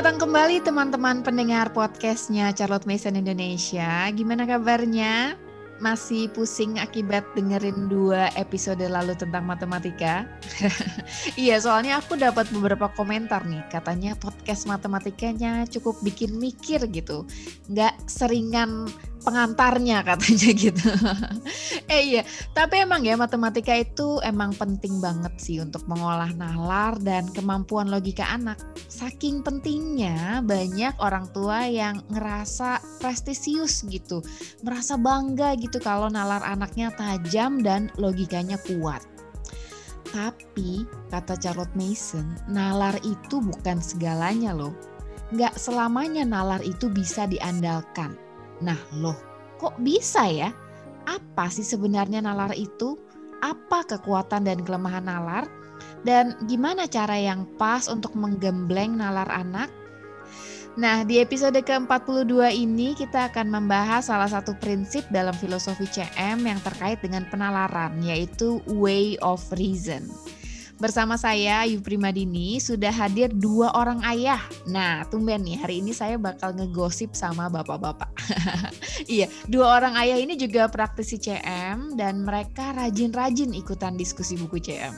datang kembali teman-teman pendengar podcastnya Charlotte Mason Indonesia. Gimana kabarnya? Masih pusing akibat dengerin dua episode lalu tentang matematika? iya, soalnya aku dapat beberapa komentar nih. Katanya podcast matematikanya cukup bikin mikir gitu. Nggak seringan pengantarnya katanya gitu. eh iya, tapi emang ya matematika itu emang penting banget sih untuk mengolah nalar dan kemampuan logika anak. Saking pentingnya banyak orang tua yang ngerasa prestisius gitu, merasa bangga gitu kalau nalar anaknya tajam dan logikanya kuat. Tapi kata Charlotte Mason, nalar itu bukan segalanya loh. Nggak selamanya nalar itu bisa diandalkan Nah loh, kok bisa ya? Apa sih sebenarnya nalar itu? Apa kekuatan dan kelemahan nalar? Dan gimana cara yang pas untuk menggembleng nalar anak? Nah, di episode ke-42 ini kita akan membahas salah satu prinsip dalam filosofi CM yang terkait dengan penalaran, yaitu way of reason. Bersama saya Ayu Primadini sudah hadir dua orang ayah. Nah, tumben nih hari ini saya bakal ngegosip sama bapak-bapak. iya, dua orang ayah ini juga praktisi CM dan mereka rajin-rajin ikutan diskusi buku CM.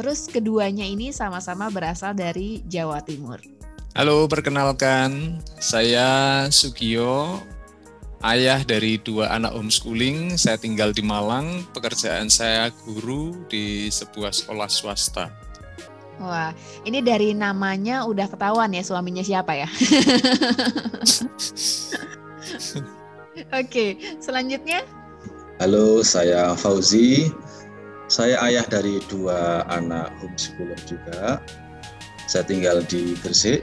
Terus keduanya ini sama-sama berasal dari Jawa Timur. Halo, perkenalkan saya Sugio, ayah dari dua anak homeschooling. Saya tinggal di Malang. Pekerjaan saya guru di sebuah sekolah swasta. Wah, ini dari namanya udah ketahuan ya suaminya siapa ya? Oke, selanjutnya. Halo, saya Fauzi. Saya ayah dari dua anak homeschooler juga. Saya tinggal di Gresik.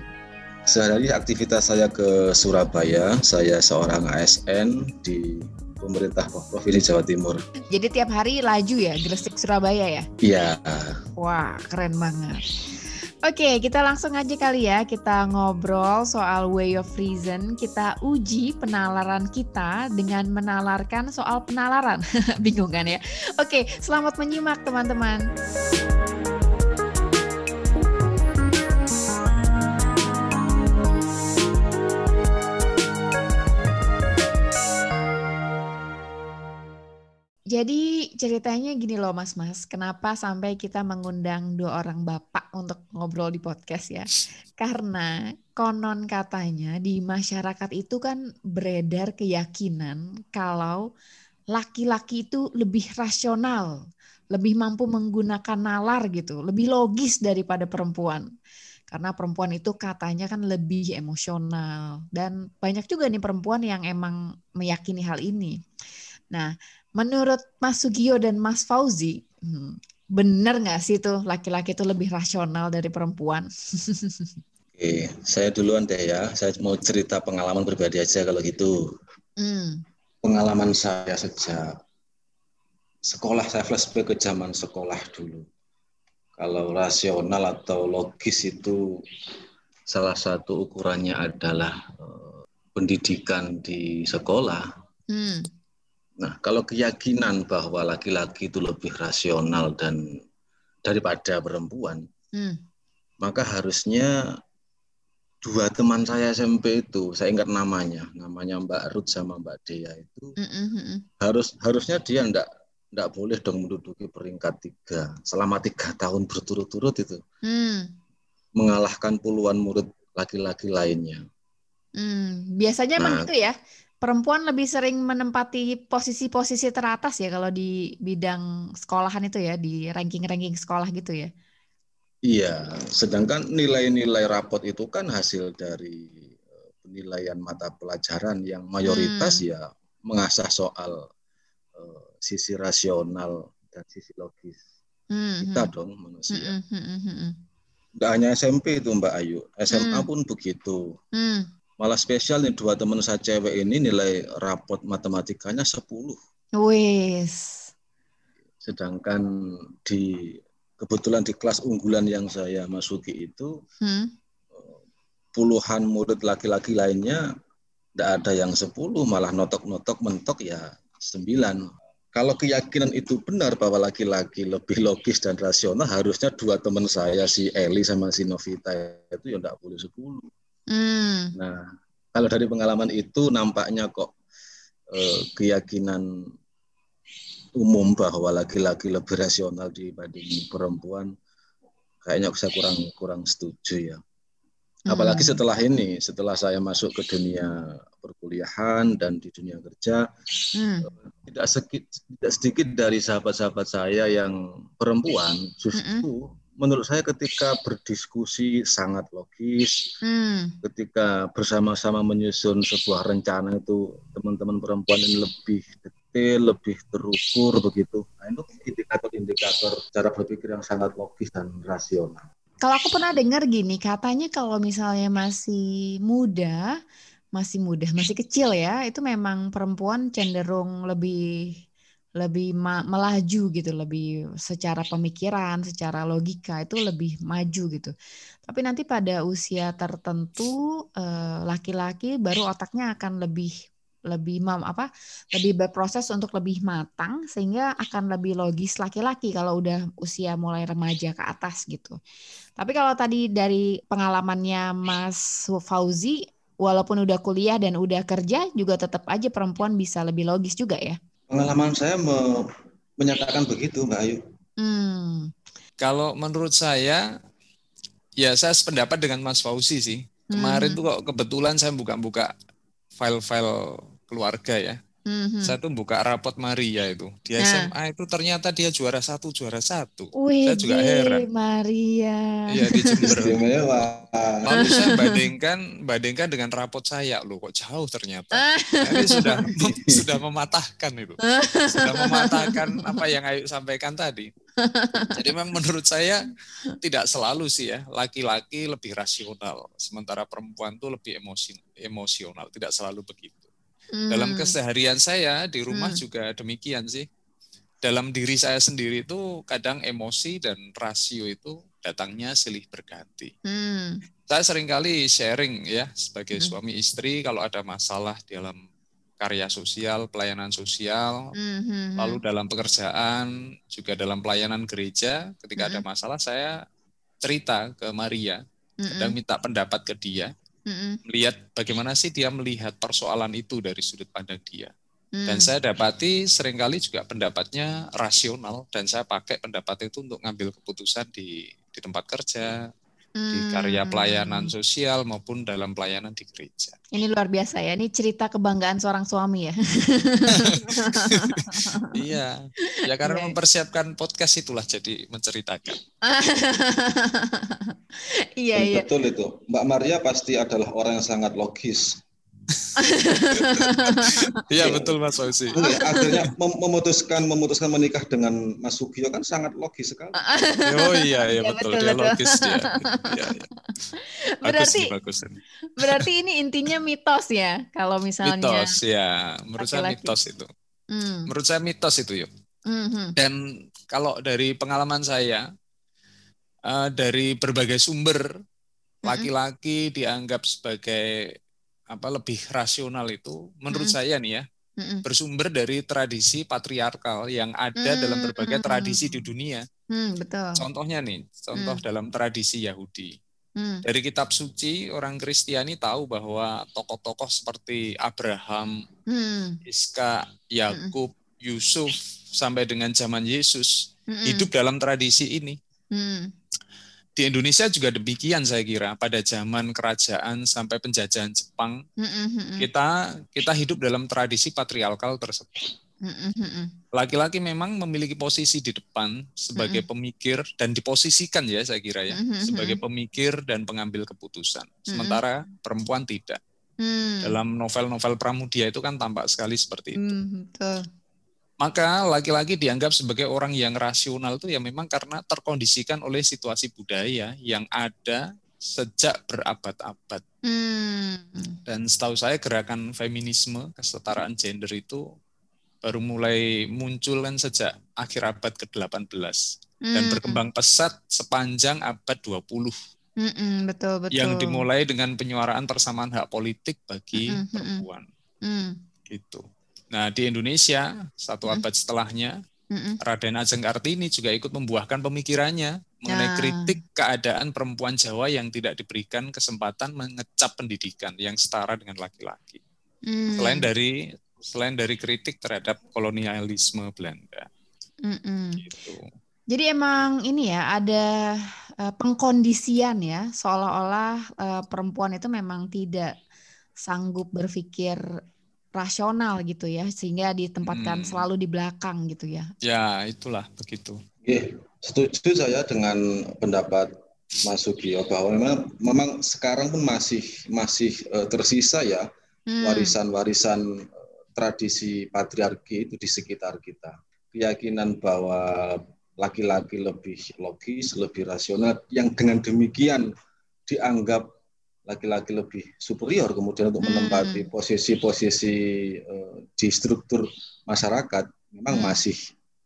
Sehari aktivitas saya ke Surabaya. Saya seorang ASN di pemerintah Provinsi Jawa Timur. Jadi tiap hari laju ya Gresik Surabaya ya? Iya. Wah, keren banget. Oke, kita langsung aja kali ya kita ngobrol soal way of reason. Kita uji penalaran kita dengan menalarkan soal penalaran. Bingung kan ya? Oke, selamat menyimak teman-teman. Jadi ceritanya gini loh mas-mas, kenapa sampai kita mengundang dua orang bapak untuk ngobrol di podcast ya? Karena konon katanya di masyarakat itu kan beredar keyakinan kalau laki-laki itu lebih rasional, lebih mampu menggunakan nalar gitu, lebih logis daripada perempuan. Karena perempuan itu katanya kan lebih emosional dan banyak juga nih perempuan yang emang meyakini hal ini. Nah, Menurut Mas Sugio dan Mas Fauzi, hmm, benar nggak sih tuh laki-laki itu lebih rasional dari perempuan? Oke, saya duluan deh ya. Saya mau cerita pengalaman pribadi aja kalau gitu. Hmm. Pengalaman saya sejak sekolah, saya flashback ke zaman sekolah dulu. Kalau rasional atau logis itu salah satu ukurannya adalah uh, pendidikan di sekolah. Hmm Nah, kalau keyakinan bahwa laki-laki itu lebih rasional dan daripada perempuan, hmm. maka harusnya dua teman saya SMP itu, saya ingat namanya, namanya Mbak Ruth sama Mbak Dea itu, hmm, hmm, hmm. harus harusnya dia ndak ndak boleh dong menduduki peringkat tiga selama tiga tahun berturut-turut itu, hmm. mengalahkan puluhan murid laki-laki lainnya. Hmm, biasanya nah, emang gitu ya perempuan lebih sering menempati posisi-posisi teratas ya kalau di bidang sekolahan itu ya di ranking-ranking sekolah gitu ya. Iya, sedangkan nilai-nilai rapot itu kan hasil dari eh, penilaian mata pelajaran yang mayoritas hmm. ya mengasah soal uh, sisi rasional dan sisi logis hmm. kita hmm. dong manusia. Hmm. Hmm. Nggak hanya SMP itu Mbak Ayu, SMA hmm. pun begitu. Hmm Malah spesial nih dua teman saya cewek ini nilai rapot matematikanya 10. Wis. Sedangkan di kebetulan di kelas unggulan yang saya masuki itu hmm? puluhan murid laki-laki lainnya tidak ada yang 10 malah notok-notok mentok ya 9. Kalau keyakinan itu benar bahwa laki-laki lebih logis dan rasional, harusnya dua teman saya si Eli sama si Novita itu ya tidak boleh 10 Hmm. Nah, kalau dari pengalaman itu nampaknya kok eh, keyakinan umum bahwa laki-laki lebih rasional dibanding perempuan kayaknya saya kurang kurang setuju ya. Apalagi hmm. setelah ini, setelah saya masuk ke dunia perkuliahan dan di dunia kerja, hmm. tidak sedikit tidak sedikit dari sahabat-sahabat saya yang perempuan justru hmm. Menurut saya ketika berdiskusi sangat logis, hmm. ketika bersama-sama menyusun sebuah rencana itu teman-teman perempuan ini lebih detail, lebih terukur begitu. Nah, itu indikator-indikator cara berpikir yang sangat logis dan rasional. Kalau aku pernah dengar gini, katanya kalau misalnya masih muda, masih muda, masih kecil ya, itu memang perempuan cenderung lebih lebih melaju gitu, lebih secara pemikiran, secara logika itu lebih maju gitu. Tapi nanti pada usia tertentu eh, laki-laki baru otaknya akan lebih lebih mam apa lebih berproses untuk lebih matang sehingga akan lebih logis laki-laki kalau udah usia mulai remaja ke atas gitu. Tapi kalau tadi dari pengalamannya Mas Fauzi walaupun udah kuliah dan udah kerja juga tetap aja perempuan bisa lebih logis juga ya. Pengalaman saya me menyatakan begitu Mbak Ayu. Hmm. Kalau menurut saya ya saya sependapat dengan Mas Fauzi sih. Kemarin hmm. tuh kok kebetulan saya buka-buka file-file keluarga ya. Mm-hmm. Saya tuh buka rapot Maria itu di nah. SMA itu ternyata dia juara satu juara satu. Wih, saya juga heran. Maria. Iya di Jember. Lalu saya bandingkan bandingkan dengan rapot saya loh kok jauh ternyata. Ah. Nah, ini sudah sudah mematahkan itu. Sudah mematahkan apa yang Ayu sampaikan tadi. Jadi memang menurut saya tidak selalu sih ya laki-laki lebih rasional sementara perempuan tuh lebih emosi emosional tidak selalu begitu. Hmm. Dalam keseharian saya di rumah hmm. juga demikian sih. Dalam diri saya sendiri itu kadang emosi dan rasio itu datangnya silih berganti. Hmm. Saya sering kali sharing ya sebagai hmm. suami istri kalau ada masalah dalam karya sosial, pelayanan sosial, hmm. hmm, hmm. lalu dalam pekerjaan, juga dalam pelayanan gereja, ketika hmm. ada masalah saya cerita ke Maria, hmm. dan minta pendapat ke dia mm melihat bagaimana sih dia melihat persoalan itu dari sudut pandang dia. Mm. Dan saya dapati sering kali juga pendapatnya rasional dan saya pakai pendapat itu untuk ngambil keputusan di di tempat kerja, di karya hmm. pelayanan sosial maupun dalam pelayanan di gereja. Ini luar biasa ya, ini cerita kebanggaan seorang suami ya. iya, ya karena yeah. mempersiapkan podcast itulah jadi menceritakan. iya, iya. Betul itu, Mbak Maria pasti adalah orang yang sangat logis. Iya betul Mas Fauzi. Akhirnya memutuskan memutuskan menikah dengan Mas Sugio kan sangat logis sekali. Oh iya iya ya, betul, betul dia betul. logis dia. Ya, ya. berarti bagus, berarti ini intinya mitos ya kalau misalnya. Mitos ya, menurut saya mitos itu. Hmm. Menurut saya mitos itu yuk. Hmm. Dan kalau dari pengalaman saya uh, dari berbagai sumber hmm. laki-laki dianggap sebagai apa lebih rasional itu menurut mm saya nih ya mm bersumber dari tradisi patriarkal yang ada mm dalam berbagai mm tradisi di dunia. Mm, betul. Contohnya nih, contoh mm. dalam tradisi Yahudi. Mm. Dari kitab suci orang Kristiani tahu bahwa tokoh-tokoh seperti Abraham, mm. Iska, Yakub, mm. Yusuf sampai dengan zaman Yesus mm hidup dalam tradisi ini. Mm di Indonesia juga demikian saya kira pada zaman kerajaan sampai penjajahan Jepang mm-hmm. kita kita hidup dalam tradisi patriarkal tersebut. Laki-laki memang memiliki posisi di depan sebagai mm-hmm. pemikir dan diposisikan ya saya kira ya mm-hmm. sebagai pemikir dan pengambil keputusan. Sementara mm-hmm. perempuan tidak. Mm. Dalam novel-novel Pramudia itu kan tampak sekali seperti itu. Mm, betul maka laki-laki dianggap sebagai orang yang rasional itu ya memang karena terkondisikan oleh situasi budaya yang ada sejak berabad-abad. Hmm. Dan setahu saya gerakan feminisme, kesetaraan gender itu baru mulai muncul kan sejak akhir abad ke-18 hmm. dan berkembang pesat sepanjang abad 20. Hmm, betul, betul. Yang dimulai dengan penyuaraan persamaan hak politik bagi hmm, perempuan. Hmm. Gitu. Nah, di Indonesia satu abad setelahnya Mm-mm. Raden Ajeng Kartini juga ikut membuahkan pemikirannya mengenai nah. kritik keadaan perempuan Jawa yang tidak diberikan kesempatan mengecap pendidikan yang setara dengan laki-laki. Mm. Selain dari selain dari kritik terhadap kolonialisme Belanda. Gitu. Jadi emang ini ya ada uh, pengkondisian ya seolah-olah uh, perempuan itu memang tidak sanggup berpikir rasional gitu ya sehingga ditempatkan hmm. selalu di belakang gitu ya. Ya, itulah begitu. Iya, setuju saya dengan pendapat Mas Sugio bahwa memang memang sekarang pun masih masih uh, tersisa ya hmm. warisan-warisan hmm. tradisi patriarki itu di sekitar kita. Keyakinan bahwa laki-laki lebih logis, lebih rasional yang dengan demikian dianggap laki-laki lebih superior kemudian untuk menempati hmm. posisi-posisi uh, di struktur masyarakat memang hmm. masih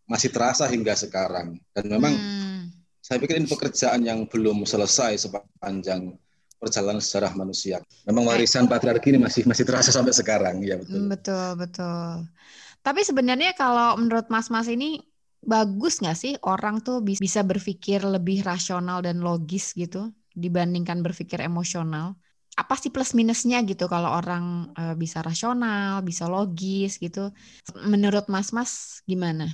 masih terasa hingga sekarang dan memang hmm. saya pikir ini pekerjaan yang belum selesai sepanjang perjalanan sejarah manusia. Memang warisan patriarki ini masih masih terasa sampai sekarang ya betul. Betul betul. Tapi sebenarnya kalau menurut Mas-mas ini bagus nggak sih orang tuh bisa berpikir lebih rasional dan logis gitu? Dibandingkan berpikir emosional apa sih plus minusnya gitu kalau orang uh, bisa rasional, bisa logis gitu. Menurut Mas-mas gimana?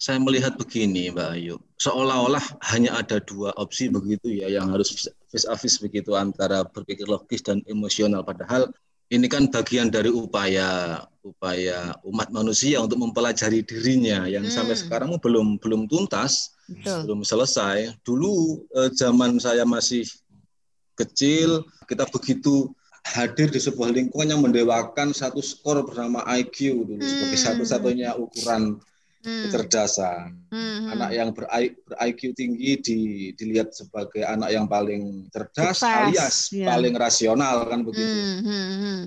Saya melihat begini, Mbak Ayu. Seolah-olah hanya ada dua opsi begitu ya yang harus face begitu antara berpikir logis dan emosional padahal ini kan bagian dari upaya upaya umat manusia untuk mempelajari dirinya yang hmm. sampai sekarang belum belum tuntas, Betul. belum selesai. Dulu eh, zaman saya masih kecil, kita begitu hadir di sebuah lingkungan yang mendewakan satu skor bernama IQ dulu hmm. sebagai satu-satunya ukuran hmm. kecerdasan. Hmm. Anak yang ber-IQ tinggi di, dilihat sebagai anak yang paling cerdas Sukses. alias yeah. paling rasional kan begitu. Hmm. Hmm. hmm.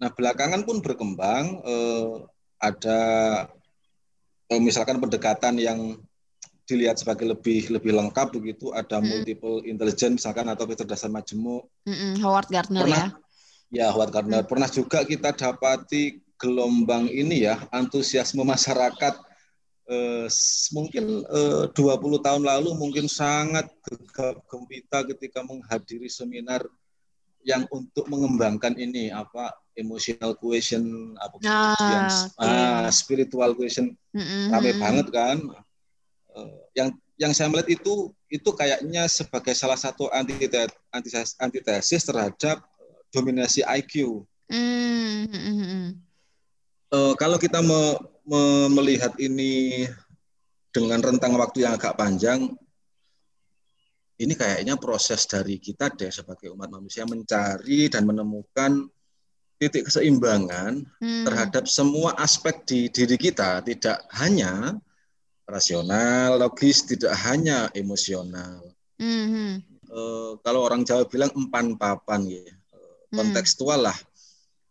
Nah belakangan pun berkembang eh, ada eh, misalkan pendekatan yang dilihat sebagai lebih lebih lengkap begitu ada hmm. multiple intelligence misalkan atau kecerdasan majemuk hmm, Howard Gardner pernah, ya ya Howard Gardner hmm. pernah juga kita dapati gelombang ini ya antusiasme masyarakat eh, mungkin eh, 20 tahun lalu mungkin sangat gegap gempita ketika menghadiri seminar yang untuk mengembangkan ini apa emotional question apa ah, okay. ah, spiritual question mm -hmm. rame banget kan Eh, yang yang saya melihat itu itu kayaknya sebagai salah satu antitesis, antitesis terhadap dominasi IQ. Mm-hmm. Uh, kalau kita me, me, melihat ini dengan rentang waktu yang agak panjang, ini kayaknya proses dari kita deh sebagai umat manusia mencari dan menemukan titik keseimbangan hmm. terhadap semua aspek di diri kita, tidak hanya rasional, logis, tidak hanya emosional. Mm-hmm. Uh, kalau orang Jawa bilang empan papan ya, mm. kontekstual lah.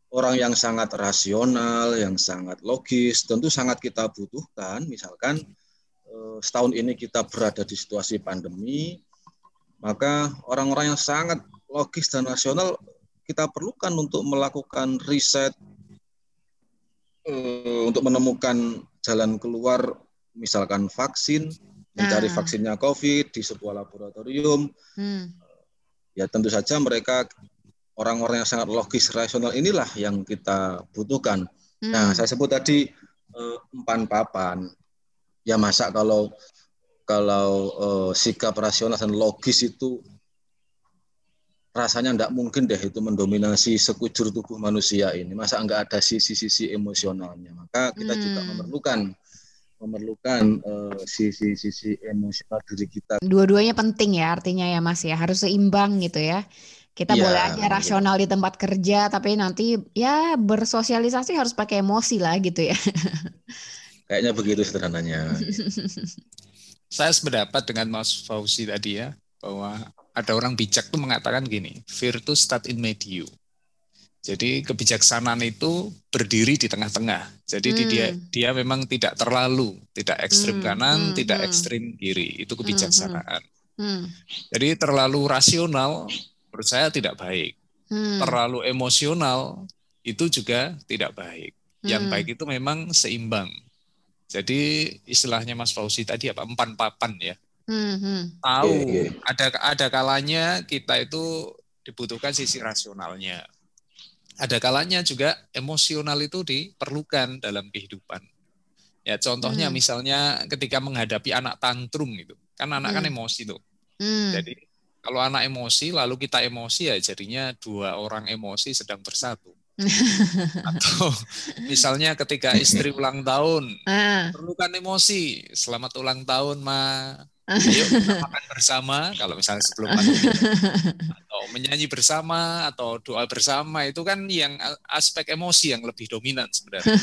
Orang yang sangat rasional, yang sangat logis, tentu sangat kita butuhkan. Misalkan uh, setahun ini kita berada di situasi pandemi, maka orang-orang yang sangat logis dan rasional kita perlukan untuk melakukan riset, uh, untuk menemukan jalan keluar misalkan vaksin, mencari ah. vaksinnya COVID di sebuah laboratorium, hmm. ya tentu saja mereka orang-orang yang sangat logis, rasional inilah yang kita butuhkan. Hmm. Nah, saya sebut tadi eh, empan papan. Ya masa kalau kalau eh, sikap rasional dan logis itu rasanya tidak mungkin deh itu mendominasi sekujur tubuh manusia ini. Masa enggak ada sisi-sisi emosionalnya? Maka kita hmm. juga memerlukan memerlukan sisi-sisi uh, emosional diri kita. Dua-duanya penting ya artinya ya Mas ya, harus seimbang gitu ya. Kita ya, boleh aja rasional di tempat kerja, tapi nanti ya bersosialisasi harus pakai emosi lah gitu ya. Kayaknya begitu sederhananya. Saya sependapat dengan Mas Fauzi tadi ya, bahwa ada orang bijak tuh mengatakan gini, virtus stat in medio. Jadi kebijaksanaan itu berdiri di tengah-tengah. Jadi hmm. dia dia memang tidak terlalu, tidak ekstrim hmm. kanan, hmm. tidak hmm. ekstrim kiri. Itu hmm, kebijaksanaan. Hmm. Hmm. Jadi terlalu rasional menurut saya tidak baik. Hmm. Terlalu emosional itu juga tidak baik. Yang hmm. baik itu memang seimbang. Jadi istilahnya Mas Fauzi tadi apa empan papan ya. Mm-hmm. Tahu yeah, yeah. ada ada kalanya kita itu dibutuhkan sisi rasionalnya. Ada kalanya juga emosional itu diperlukan dalam kehidupan. Ya contohnya mm. misalnya ketika menghadapi anak tantrum gitu. Kan anak kan hmm. emosi tuh. Mm. Jadi kalau anak emosi lalu kita emosi ya jadinya dua orang emosi sedang bersatu. Atau misalnya ketika istri ulang tahun, ah. perlukan emosi, selamat ulang tahun, Ma. Ayo kita makan bersama, kalau misalnya sebelum pandemi. Atau menyanyi bersama, atau doa bersama, itu kan yang aspek emosi yang lebih dominan sebenarnya.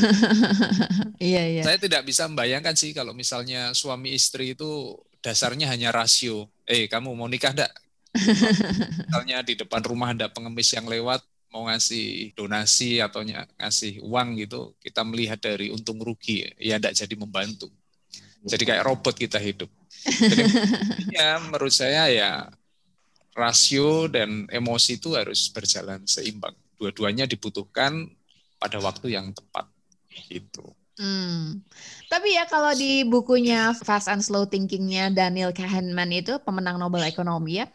iya, iya. Saya tidak bisa membayangkan sih kalau misalnya suami istri itu dasarnya hanya rasio. Eh, kamu mau nikah enggak? Misalnya di depan rumah ada pengemis yang lewat, mau ngasih donasi atau ngasih uang gitu, kita melihat dari untung rugi, ya tidak jadi membantu. Jadi kayak robot kita hidup. Jadi ya menurut saya ya rasio dan emosi itu harus berjalan seimbang. Dua-duanya dibutuhkan pada waktu yang tepat. Gitu. Hmm. Tapi ya kalau di bukunya Fast and Slow Thinking-nya Daniel Kahneman itu pemenang Nobel Ekonomi ya,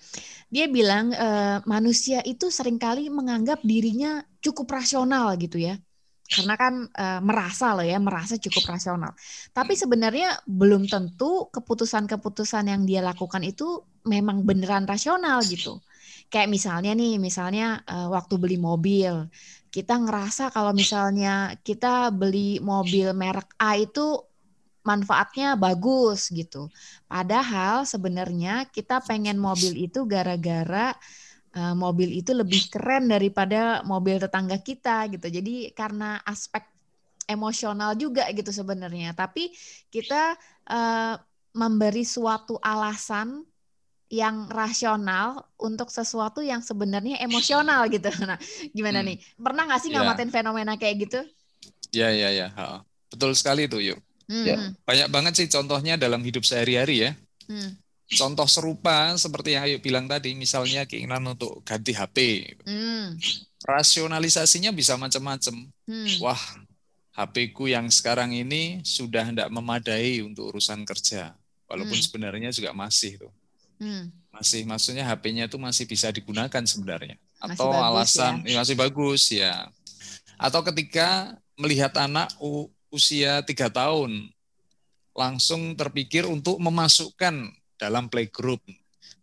dia bilang e, manusia itu sering kali menganggap dirinya cukup rasional gitu ya. Karena kan e, merasa loh ya merasa cukup rasional. Tapi sebenarnya belum tentu keputusan-keputusan yang dia lakukan itu memang beneran rasional gitu. Kayak misalnya nih misalnya e, waktu beli mobil kita ngerasa kalau misalnya kita beli mobil merek A itu manfaatnya bagus gitu. Padahal sebenarnya kita pengen mobil itu gara-gara uh, mobil itu lebih keren daripada mobil tetangga kita gitu. Jadi karena aspek emosional juga gitu sebenarnya. Tapi kita uh, memberi suatu alasan yang rasional untuk sesuatu yang sebenarnya emosional gitu. Nah, gimana hmm. nih? Pernah nggak sih ngamatin yeah. fenomena kayak gitu? Ya, ya, ya. Betul sekali tuh, yuk. Hmm. Ya, banyak banget sih contohnya dalam hidup sehari-hari ya. Hmm. Contoh serupa seperti yang Ayu bilang tadi, misalnya keinginan untuk ganti HP. Hmm. Rasionalisasinya bisa macam-macam. Hmm. Wah, HP ku yang sekarang ini sudah tidak memadai untuk urusan kerja. Walaupun hmm. sebenarnya juga masih tuh. Hmm. Masih maksudnya HP-nya itu masih bisa digunakan sebenarnya. Atau masih alasan ya? Ya, masih bagus ya. Atau ketika melihat anak usia tiga tahun langsung terpikir untuk memasukkan dalam playgroup.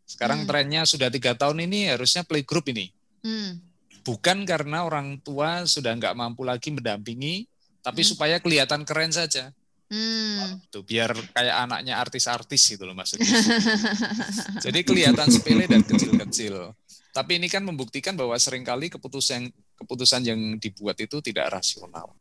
Sekarang hmm. trennya sudah tiga tahun ini harusnya playgroup ini. Hmm. Bukan karena orang tua sudah nggak mampu lagi mendampingi, tapi hmm. supaya kelihatan keren saja. Hmm. Tuh biar kayak anaknya artis-artis gitu loh maksudnya. Jadi kelihatan sepele dan kecil-kecil. Tapi ini kan membuktikan bahwa sering kali keputusan keputusan yang dibuat itu tidak rasional.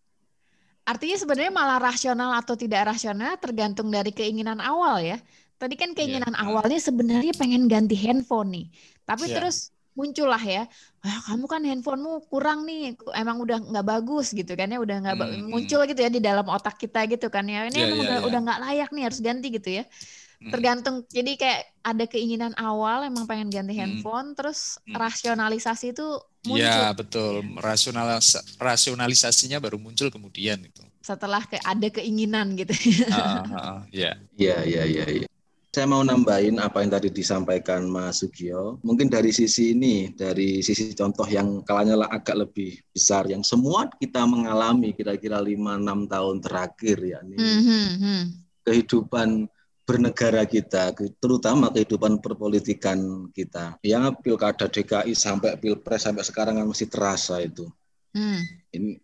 Artinya sebenarnya malah rasional atau tidak rasional tergantung dari keinginan awal ya. Tadi kan keinginan yeah. awalnya sebenarnya pengen ganti handphone nih. Tapi yeah. terus muncullah ya, ah, kamu kan handphonemu kurang nih, emang udah nggak bagus gitu kan ya, udah nggak hmm, muncul gitu ya di dalam otak kita gitu kan ya. Ini yeah, emang yeah, udah yeah. udah nggak layak nih harus ganti gitu ya. Hmm. Tergantung jadi kayak ada keinginan awal emang pengen ganti hmm. handphone, terus hmm. rasionalisasi itu muncul. Iya betul, rasionalis rasionalisasinya baru muncul kemudian itu. Setelah ke ada keinginan gitu. Iya. Iya iya iya. Ya. Saya mau nambahin apa yang tadi disampaikan Mas Sugio. Mungkin dari sisi ini, dari sisi contoh yang kalanya agak lebih besar, yang semua kita mengalami kira-kira 5-6 tahun terakhir ya. Ini mm -hmm. Kehidupan bernegara kita, terutama kehidupan perpolitikan kita. Yang pilkada DKI sampai pilpres sampai sekarang kan masih terasa itu. Hmm. Ini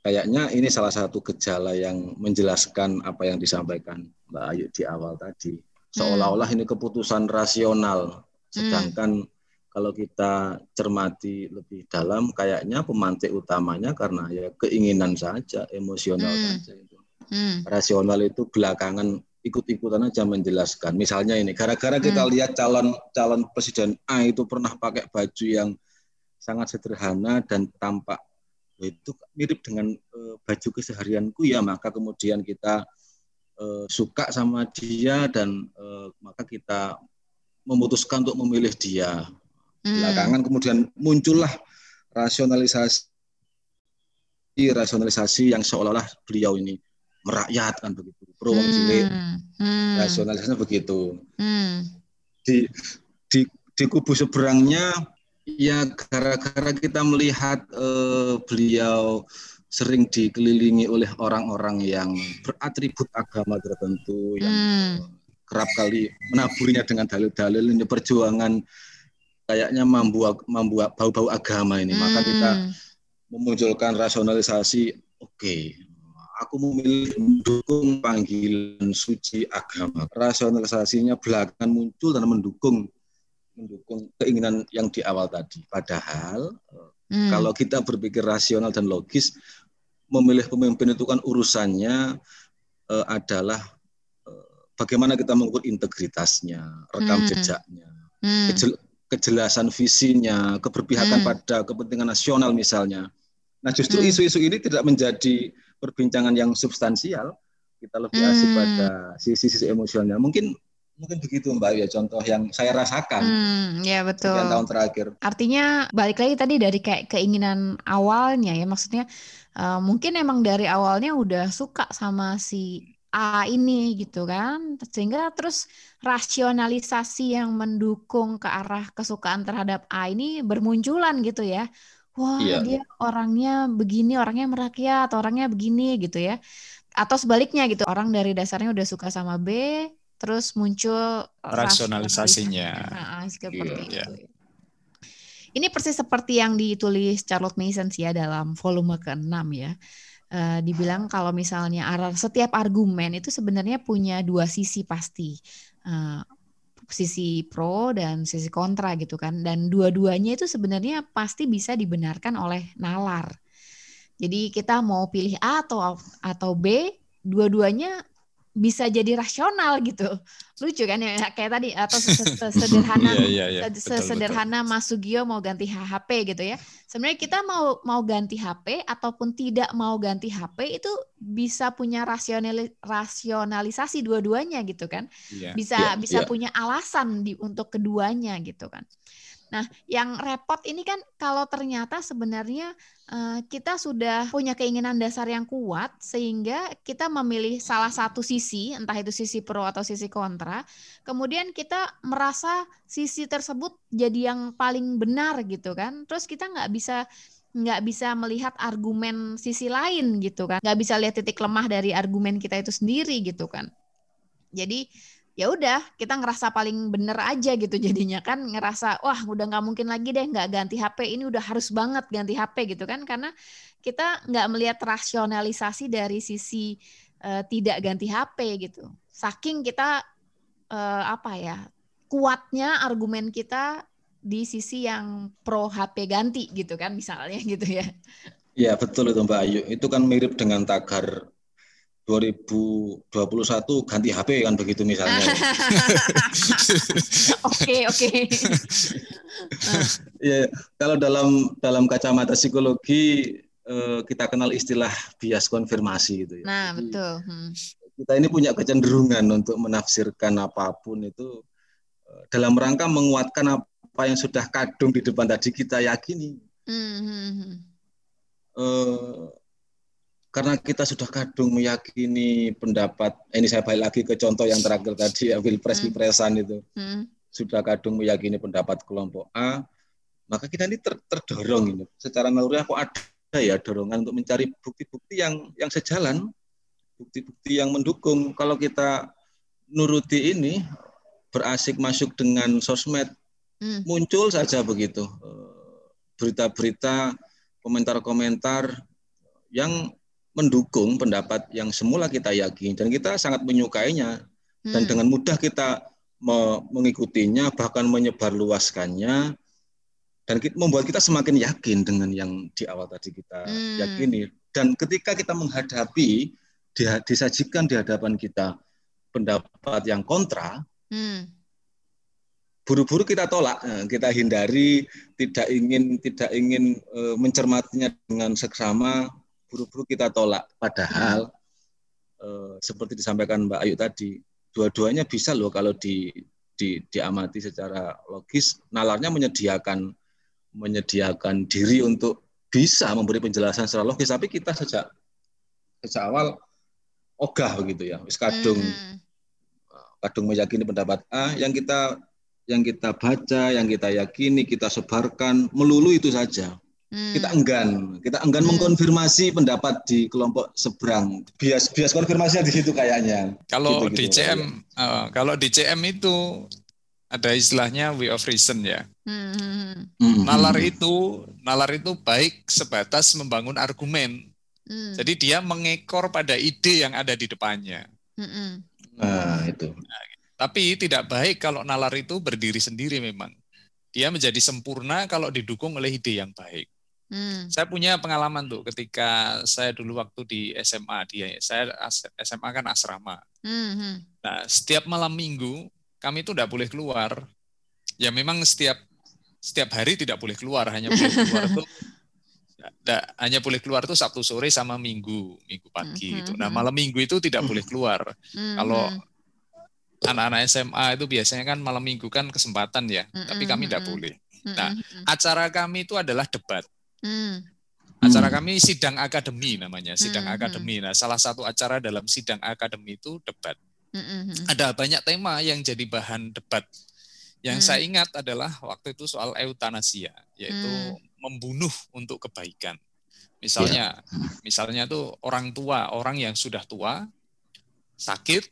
kayaknya ini salah satu gejala yang menjelaskan apa yang disampaikan Mbak Ayu di awal tadi. Seolah-olah ini keputusan rasional, sedangkan hmm. kalau kita cermati lebih dalam, kayaknya pemantik utamanya karena ya keinginan saja, emosional hmm. saja itu. Hmm. Rasional itu belakangan ikut-ikutan aja menjelaskan. Misalnya ini, gara-gara kita hmm. lihat calon calon presiden A itu pernah pakai baju yang sangat sederhana dan tampak itu mirip dengan uh, baju keseharianku ya, maka kemudian kita uh, suka sama dia dan uh, maka kita memutuskan untuk memilih dia. Hmm. Belakangan kemudian muncullah rasionalisasi rasionalisasi yang seolah-olah beliau ini merakyat kan begitu pro wong cilik. Hmm. Rasionalisasinya begitu. Hmm. Di di di kubu seberangnya ya gara-gara kita melihat uh, beliau sering dikelilingi oleh orang-orang yang beratribut agama tertentu yang hmm. kerap kali menaburinya dengan dalil-dalil ini perjuangan kayaknya membuat membuat bau-bau agama ini hmm. maka kita memunculkan rasionalisasi oke okay, aku memilih mendukung panggilan suci agama rasionalisasinya belakangan muncul dan mendukung mendukung keinginan yang di awal tadi padahal hmm. kalau kita berpikir rasional dan logis memilih pemimpin itu kan urusannya uh, adalah uh, bagaimana kita mengukur integritasnya, rekam hmm. jejaknya, hmm. Kejel, kejelasan visinya, keberpihakan hmm. pada kepentingan nasional misalnya. Nah, justru hmm. isu-isu hmm. ini tidak menjadi perbincangan yang substansial. Kita lebih asik hmm. pada sisi-sisi emosionalnya. Mungkin mungkin begitu Mbak ya contoh yang saya rasakan. Hmm, ya betul. tahun terakhir. Artinya balik lagi tadi dari kayak keinginan awalnya ya maksudnya uh, mungkin emang dari awalnya udah suka sama si A ini gitu kan sehingga terus rasionalisasi yang mendukung ke arah kesukaan terhadap A ini bermunculan gitu ya wah iya. dia orangnya begini orangnya merakyat orangnya begini gitu ya atau sebaliknya gitu orang dari dasarnya udah suka sama B terus muncul rasionalisasinya nah, seperti iya. itu ini persis seperti yang ditulis Charlotte Mason sih ya dalam volume ke-6 ya. Uh, dibilang kalau misalnya setiap argumen itu sebenarnya punya dua sisi pasti. Uh, sisi pro dan sisi kontra gitu kan dan dua-duanya itu sebenarnya pasti bisa dibenarkan oleh nalar. Jadi kita mau pilih A atau atau B, dua-duanya bisa jadi rasional gitu. Lucu kan ya kayak tadi atau sederhana yeah, yeah, yeah. sederhana Mas Sugio mau ganti HP gitu ya. Sebenarnya kita mau mau ganti HP ataupun tidak mau ganti HP itu bisa punya rasionali, rasionalisasi dua-duanya gitu kan. Yeah, bisa yeah, bisa yeah. punya alasan di untuk keduanya gitu kan Nah, yang repot ini kan kalau ternyata sebenarnya uh, kita sudah punya keinginan dasar yang kuat sehingga kita memilih salah satu sisi, entah itu sisi pro atau sisi kontra, kemudian kita merasa sisi tersebut jadi yang paling benar gitu kan. Terus kita nggak bisa nggak bisa melihat argumen sisi lain gitu kan, nggak bisa lihat titik lemah dari argumen kita itu sendiri gitu kan. Jadi ya udah kita ngerasa paling bener aja gitu jadinya kan ngerasa wah udah nggak mungkin lagi deh nggak ganti HP ini udah harus banget ganti HP gitu kan. Karena kita nggak melihat rasionalisasi dari sisi uh, tidak ganti HP gitu. Saking kita uh, apa ya kuatnya argumen kita di sisi yang pro HP ganti gitu kan misalnya gitu ya. Ya betul itu Mbak Ayu. Itu kan mirip dengan tagar 2021 ganti HP kan begitu misalnya. Oke oke. Ya kalau dalam dalam kacamata psikologi eh, kita kenal istilah bias konfirmasi gitu ya. Nah Jadi, betul. Hmm. Kita ini punya kecenderungan untuk menafsirkan apa pun itu eh, dalam rangka menguatkan apa yang sudah kadung di depan tadi kita yakini. Hmm. hmm, hmm. Eh, karena kita sudah kadung meyakini pendapat eh, ini saya balik lagi ke contoh yang terakhir tadi ya pilpres hmm. pilpresan itu hmm. sudah kadung meyakini pendapat kelompok A maka kita ini ter, terdorong ini secara naluri kok ada ya dorongan untuk mencari bukti-bukti yang yang sejalan bukti-bukti yang mendukung kalau kita nuruti ini berasik masuk dengan sosmed hmm. muncul saja begitu eh, berita-berita komentar-komentar yang mendukung pendapat yang semula kita yakini dan kita sangat menyukainya dan hmm. dengan mudah kita mengikutinya bahkan menyebarluaskannya dan membuat kita semakin yakin dengan yang di awal tadi kita hmm. yakini dan ketika kita menghadapi disajikan di hadapan kita pendapat yang kontra hmm. buru-buru kita tolak eh, kita hindari tidak ingin tidak ingin uh, mencermatinya dengan seksama buru-buru kita tolak. Padahal eh, seperti disampaikan Mbak Ayu tadi, dua-duanya bisa loh kalau di, di, diamati secara logis. Nalarnya menyediakan menyediakan diri untuk bisa memberi penjelasan secara logis, tapi kita sejak sejak awal ogah begitu ya, wis kadung hmm. kadung meyakini pendapat A yang kita yang kita baca, yang kita yakini, kita sebarkan melulu itu saja. Hmm. Kita enggan, kita enggan hmm. mengkonfirmasi pendapat di kelompok seberang. Bias bias konfirmasinya di situ kayaknya. Kalau gitu, di gitu, CM, uh, eh, kalau di CM itu ada istilahnya way of reason ya. Hmm. hmm. Nalar itu, nalar itu baik sebatas membangun argumen. Hmm. Jadi dia mengekor pada ide yang ada di depannya. Hmm. Nah itu. Nah, tapi tidak baik kalau nalar itu berdiri sendiri memang. Dia menjadi sempurna kalau didukung oleh ide yang baik. Hmm. Saya punya pengalaman tuh ketika saya dulu waktu di SMA dia saya SMA kan asrama. Hmm, hmm. Nah setiap malam minggu kami itu tidak boleh keluar. Ya memang setiap setiap hari tidak boleh keluar hanya boleh keluar tuh hanya boleh keluar tuh Sabtu sore sama Minggu Minggu pagi hmm, itu. Nah malam Minggu itu tidak boleh keluar. Hmm, Kalau anak-anak SMA itu biasanya kan malam minggu kan kesempatan ya, mm-hmm. tapi kami tidak boleh. Nah, acara kami itu adalah debat. Mm. Acara kami sidang akademi namanya, sidang mm-hmm. akademi. Nah, salah satu acara dalam sidang akademi itu debat. Mm-hmm. Ada banyak tema yang jadi bahan debat. Yang mm. saya ingat adalah waktu itu soal eutanasia, yaitu mm. membunuh untuk kebaikan. Misalnya, yeah. misalnya tuh orang tua, orang yang sudah tua, sakit,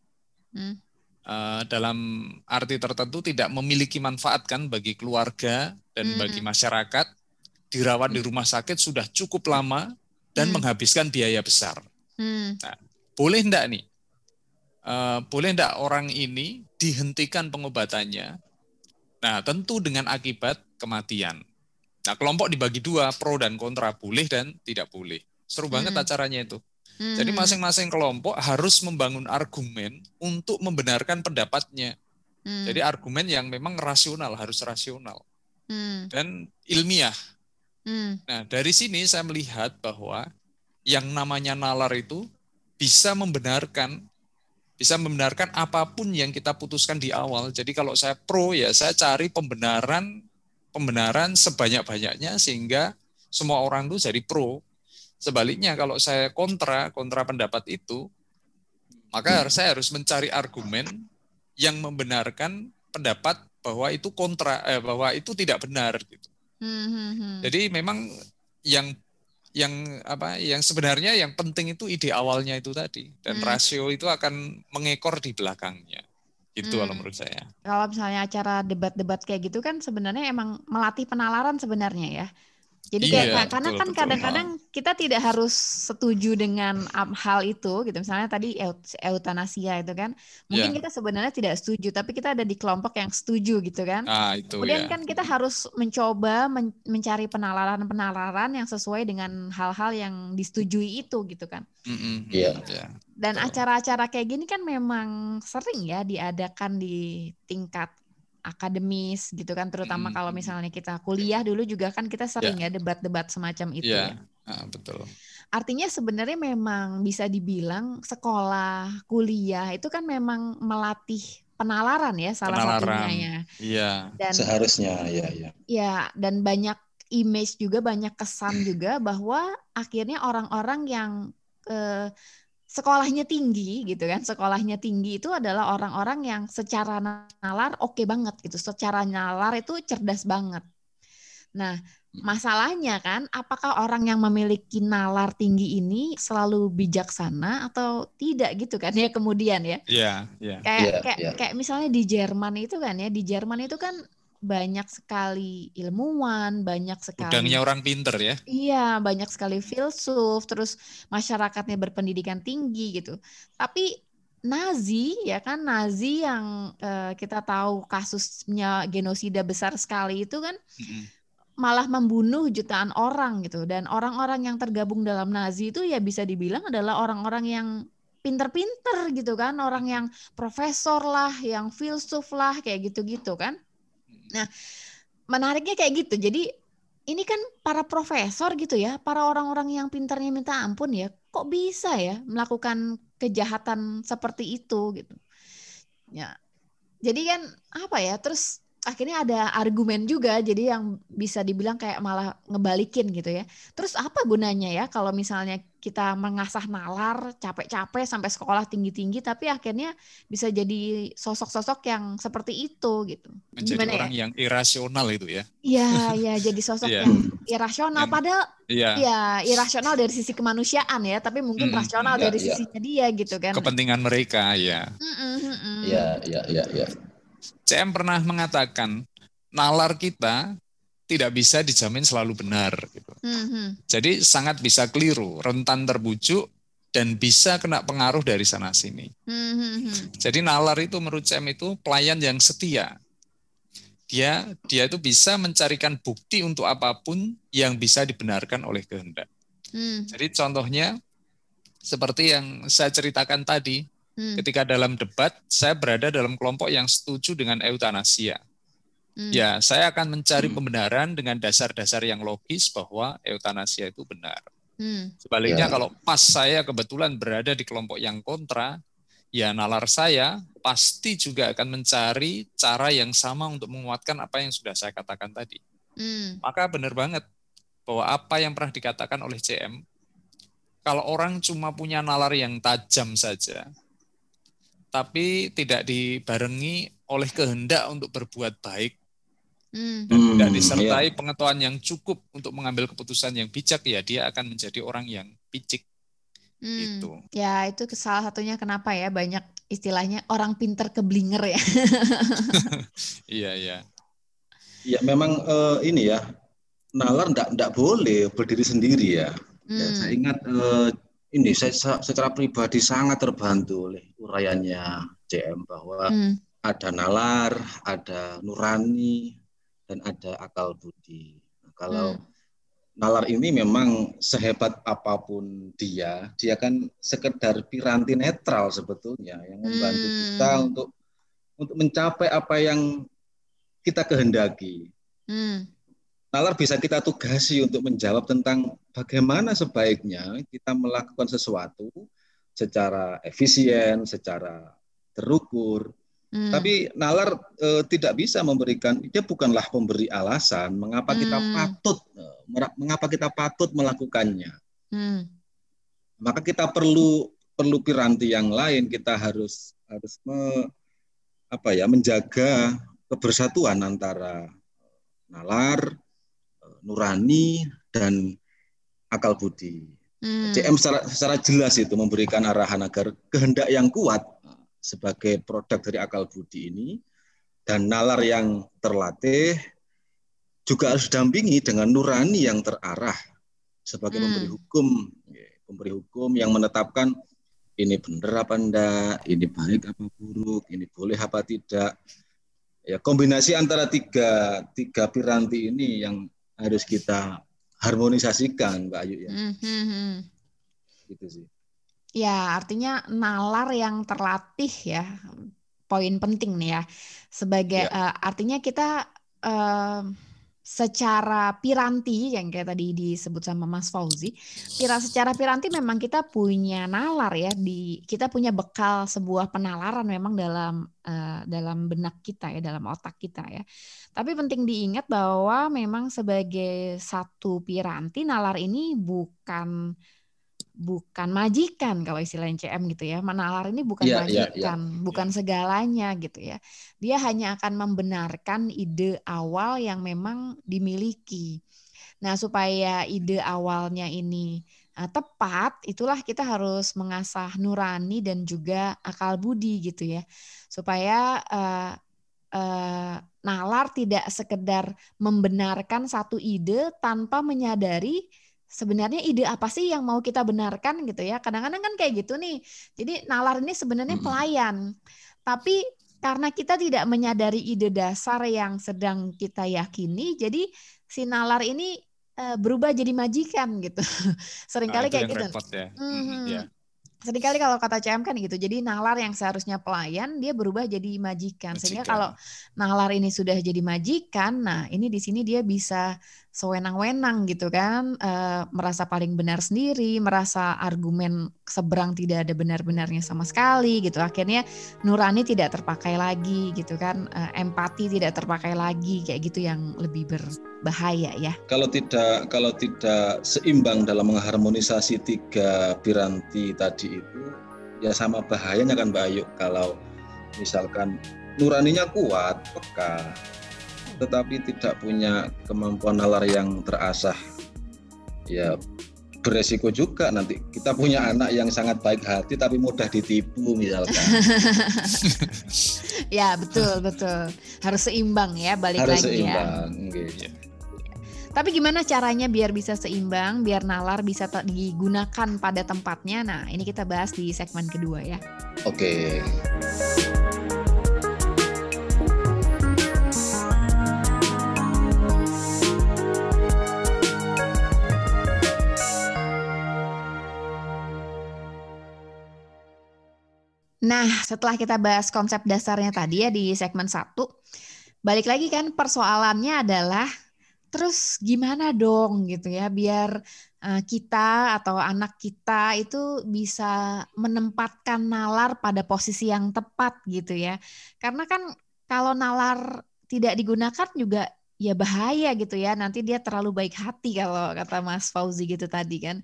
mm uh, dalam arti tertentu tidak memiliki manfaat kan bagi keluarga dan hmm. bagi masyarakat dirawat di rumah sakit sudah cukup lama dan hmm. menghabiskan biaya besar. Hmm. Nah, boleh enggak nih? Uh, boleh enggak orang ini dihentikan pengobatannya? Nah, tentu dengan akibat kematian. Nah, kelompok dibagi dua, pro dan kontra, boleh dan tidak boleh. Seru banget hmm. acaranya itu. Hmm. Jadi masing-masing kelompok harus membangun argumen untuk membenarkan pendapatnya. Hmm. Jadi argumen yang memang rasional, harus rasional. Hmm. Dan ilmiah. Hmm. Nah, dari sini saya melihat bahwa yang namanya nalar itu bisa membenarkan bisa membenarkan apa pun yang kita putuskan di awal. Jadi kalau saya pro ya saya cari pembenaran pembenaran sebanyak-banyaknya sehingga semua orang itu jadi pro. Sebaliknya kalau saya kontra kontra pendapat itu, maka hmm. saya harus mencari argumen yang membenarkan pendapat bahwa itu kontra eh, bahwa itu tidak benar gitu. Hmm, hmm, hmm. Jadi memang yang yang apa yang sebenarnya yang penting itu ide awalnya itu tadi dan hmm. rasio itu akan mengekor di belakangnya itu hmm. kalau menurut saya. Kalau misalnya acara debat-debat kayak gitu kan sebenarnya emang melatih penalaran sebenarnya ya. Jadi kayak iya, karena betul, kan kadang-kadang kita tidak harus setuju dengan hal itu gitu. Misalnya tadi eutanasia itu kan, mungkin yeah. kita sebenarnya tidak setuju, tapi kita ada di kelompok yang setuju gitu kan. Ah, itu, Kemudian ya. kan kita harus mencoba men mencari penalaran-penalaran yang sesuai dengan hal-hal yang disetujui itu gitu kan. Iya. Mm -hmm. yeah. Dan acara-acara kayak gini kan memang sering ya diadakan di tingkat akademis gitu kan terutama hmm. kalau misalnya kita kuliah dulu juga kan kita sering yeah. ya debat-debat semacam itu yeah. ya. Ah, betul. Artinya sebenarnya memang bisa dibilang sekolah, kuliah itu kan memang melatih penalaran ya salah penalaran. satunya ya. Iya. Dan seharusnya ya ya. Ya, dan banyak image juga banyak kesan juga bahwa akhirnya orang-orang yang eh, sekolahnya tinggi gitu kan sekolahnya tinggi itu adalah orang-orang yang secara nalar oke okay banget gitu secara nalar itu cerdas banget nah hmm. masalahnya kan apakah orang yang memiliki nalar tinggi ini selalu bijaksana atau tidak gitu kan ya kemudian ya yeah, yeah. kayak yeah, kayak yeah. kayak misalnya di Jerman itu kan ya di Jerman itu kan banyak sekali ilmuwan, banyak sekali Udangnya orang pinter ya. Iya, banyak sekali filsuf, terus masyarakatnya berpendidikan tinggi gitu. Tapi Nazi ya kan Nazi yang uh, kita tahu kasusnya genosida besar sekali itu kan mm-hmm. malah membunuh jutaan orang gitu dan orang-orang yang tergabung dalam Nazi itu ya bisa dibilang adalah orang-orang yang pinter-pinter gitu kan orang yang profesor lah yang filsuf lah kayak gitu-gitu kan Nah, menariknya kayak gitu. Jadi ini kan para profesor gitu ya, para orang-orang yang pintarnya minta ampun ya, kok bisa ya melakukan kejahatan seperti itu gitu. Ya. Jadi kan apa ya? Terus akhirnya ada argumen juga jadi yang bisa dibilang kayak malah ngebalikin gitu ya. Terus apa gunanya ya kalau misalnya kita mengasah nalar capek-capek sampai sekolah tinggi-tinggi tapi akhirnya bisa jadi sosok-sosok yang seperti itu gitu. Menjadi Gimana orang ya? yang irasional itu ya. Iya, iya jadi sosok yeah. yang irasional yang, padahal yeah. ya irasional dari sisi kemanusiaan ya, tapi mungkin hmm, rasional yeah, dari yeah. sisinya dia gitu kan. Kepentingan mereka ya. Iya, iya, iya, iya. CM pernah mengatakan nalar kita tidak bisa dijamin selalu benar. Gitu. Mm-hmm. Jadi sangat bisa keliru, rentan terbujuk, dan bisa kena pengaruh dari sana sini. Mm-hmm. Jadi nalar itu menurut saya itu pelayan yang setia. Dia dia itu bisa mencarikan bukti untuk apa pun yang bisa dibenarkan oleh kehendak. Mm. Jadi contohnya seperti yang saya ceritakan tadi, mm. ketika dalam debat saya berada dalam kelompok yang setuju dengan eutanasia. Hmm. Ya, saya akan mencari hmm. pembenaran dengan dasar-dasar yang logis bahwa eutanasia itu benar. Hmm. Sebaliknya ya. kalau pas saya kebetulan berada di kelompok yang kontra, ya nalar saya pasti juga akan mencari cara yang sama untuk menguatkan apa yang sudah saya katakan tadi. Hmm. Maka benar banget bahwa apa yang pernah dikatakan oleh CM, kalau orang cuma punya nalar yang tajam saja, tapi tidak dibarengi oleh kehendak untuk berbuat baik, Hmm. dan tidak hmm, disertai iya. pengetahuan yang cukup untuk mengambil keputusan yang bijak ya dia akan menjadi orang yang picik hmm. itu ya itu salah satunya kenapa ya banyak istilahnya orang pinter keblinger ya iya iya ya memang uh, ini ya nalar ndak ndak boleh berdiri sendiri ya, ya hmm. ya saya ingat uh, ini saya secara pribadi sangat terbantu oleh uraiannya CM bahwa hmm. ada nalar ada nurani dan ada akal budi. Nah, kalau hmm. nalar ini memang sehebat apa pun dia, dia kan sekedar piranti netral sebetulnya yang membantu hmm. kita untuk untuk mencapai apa yang kita kehendaki. Hmm. Nalar bisa kita tugasi untuk menjawab tentang bagaimana sebaiknya kita melakukan sesuatu secara efisien, secara terukur, Hmm. Tapi nalar e, tidak bisa memberikan dia bukanlah pemberi alasan mengapa hmm. kita patut e, mengapa kita patut melakukannya. Hmm. Maka kita perlu perlu piranti yang lain kita harus harus me, apa ya menjaga kebersatuan antara nalar, nurani dan akal budi. Hmm. CM secara, secara jelas itu memberikan arahan agar kehendak yang kuat sebagai produk dari akal budi ini dan nalar yang terlatih juga harus didampingi dengan nurani yang terarah sebagai hmm. pemberi hukum pemberi hukum yang menetapkan ini benar apa enggak, ini baik apa buruk, ini boleh apa tidak. Ya kombinasi antara tiga tiga piranti ini yang harus kita harmonisasikan, Mbak Ayu ya. Mm -hmm. Gitu sih. Ya, artinya nalar yang terlatih ya, poin penting nih ya. Sebagai ya. uh, artinya kita uh, secara piranti yang kayak tadi disebut sama Mas Fauzi, kira secara piranti memang kita punya nalar ya di kita punya bekal sebuah penalaran memang dalam uh, dalam benak kita ya, dalam otak kita ya. Tapi penting diingat bahwa memang sebagai satu piranti nalar ini bukan bukan majikan kalau istilah CM gitu ya. Menalar ini bukan yeah, iya, majikan, yeah, yeah. bukan segalanya gitu ya. Dia hanya akan membenarkan ide awal yang memang dimiliki. Nah, supaya ide awalnya ini uh, tepat, itulah kita harus mengasah nurani dan juga akal budi gitu ya. Supaya uh, uh, nalar tidak sekedar membenarkan satu ide tanpa menyadari sebenarnya ide apa sih yang mau kita benarkan gitu ya. Kadang-kadang kan kayak gitu nih. Jadi nalar ini sebenarnya pelayan. Tapi karena kita tidak menyadari ide dasar yang sedang kita yakini, jadi si nalar ini uh, berubah jadi majikan gitu. Seringkali nah, kayak gitu. Repot ya. Mm-hmm. yeah. Seringkali kalau kata CM kan gitu. Jadi nalar yang seharusnya pelayan dia berubah jadi majikan. majikan. Sehingga kalau nalar ini sudah jadi majikan, nah ini di sini dia bisa sewenang-wenang gitu kan, e, merasa paling benar sendiri, merasa argumen seberang tidak ada benar-benarnya sama sekali gitu. Akhirnya nurani tidak terpakai lagi gitu kan, e, empati tidak terpakai lagi kayak gitu yang lebih berbahaya ya. Kalau tidak kalau tidak seimbang dalam mengharmonisasi tiga piranti tadi itu ya sama bahayanya kan Mbak Ayu kalau misalkan nuraninya kuat, peka, tetapi tidak punya kemampuan nalar yang terasah ya beresiko juga nanti kita punya anak yang sangat baik hati tapi mudah ditipu misalkan. ya betul betul harus seimbang ya balik harus lagi ya. seimbang, ya. Gitu. Tapi gimana caranya biar bisa seimbang, biar nalar bisa digunakan pada tempatnya? Nah ini kita bahas di segmen kedua ya. Oke. Okay. Nah, setelah kita bahas konsep dasarnya tadi ya di segmen satu, balik lagi kan persoalannya adalah terus gimana dong gitu ya biar uh, kita atau anak kita itu bisa menempatkan nalar pada posisi yang tepat gitu ya. Karena kan kalau nalar tidak digunakan juga ya bahaya gitu ya. Nanti dia terlalu baik hati kalau kata Mas Fauzi gitu tadi kan.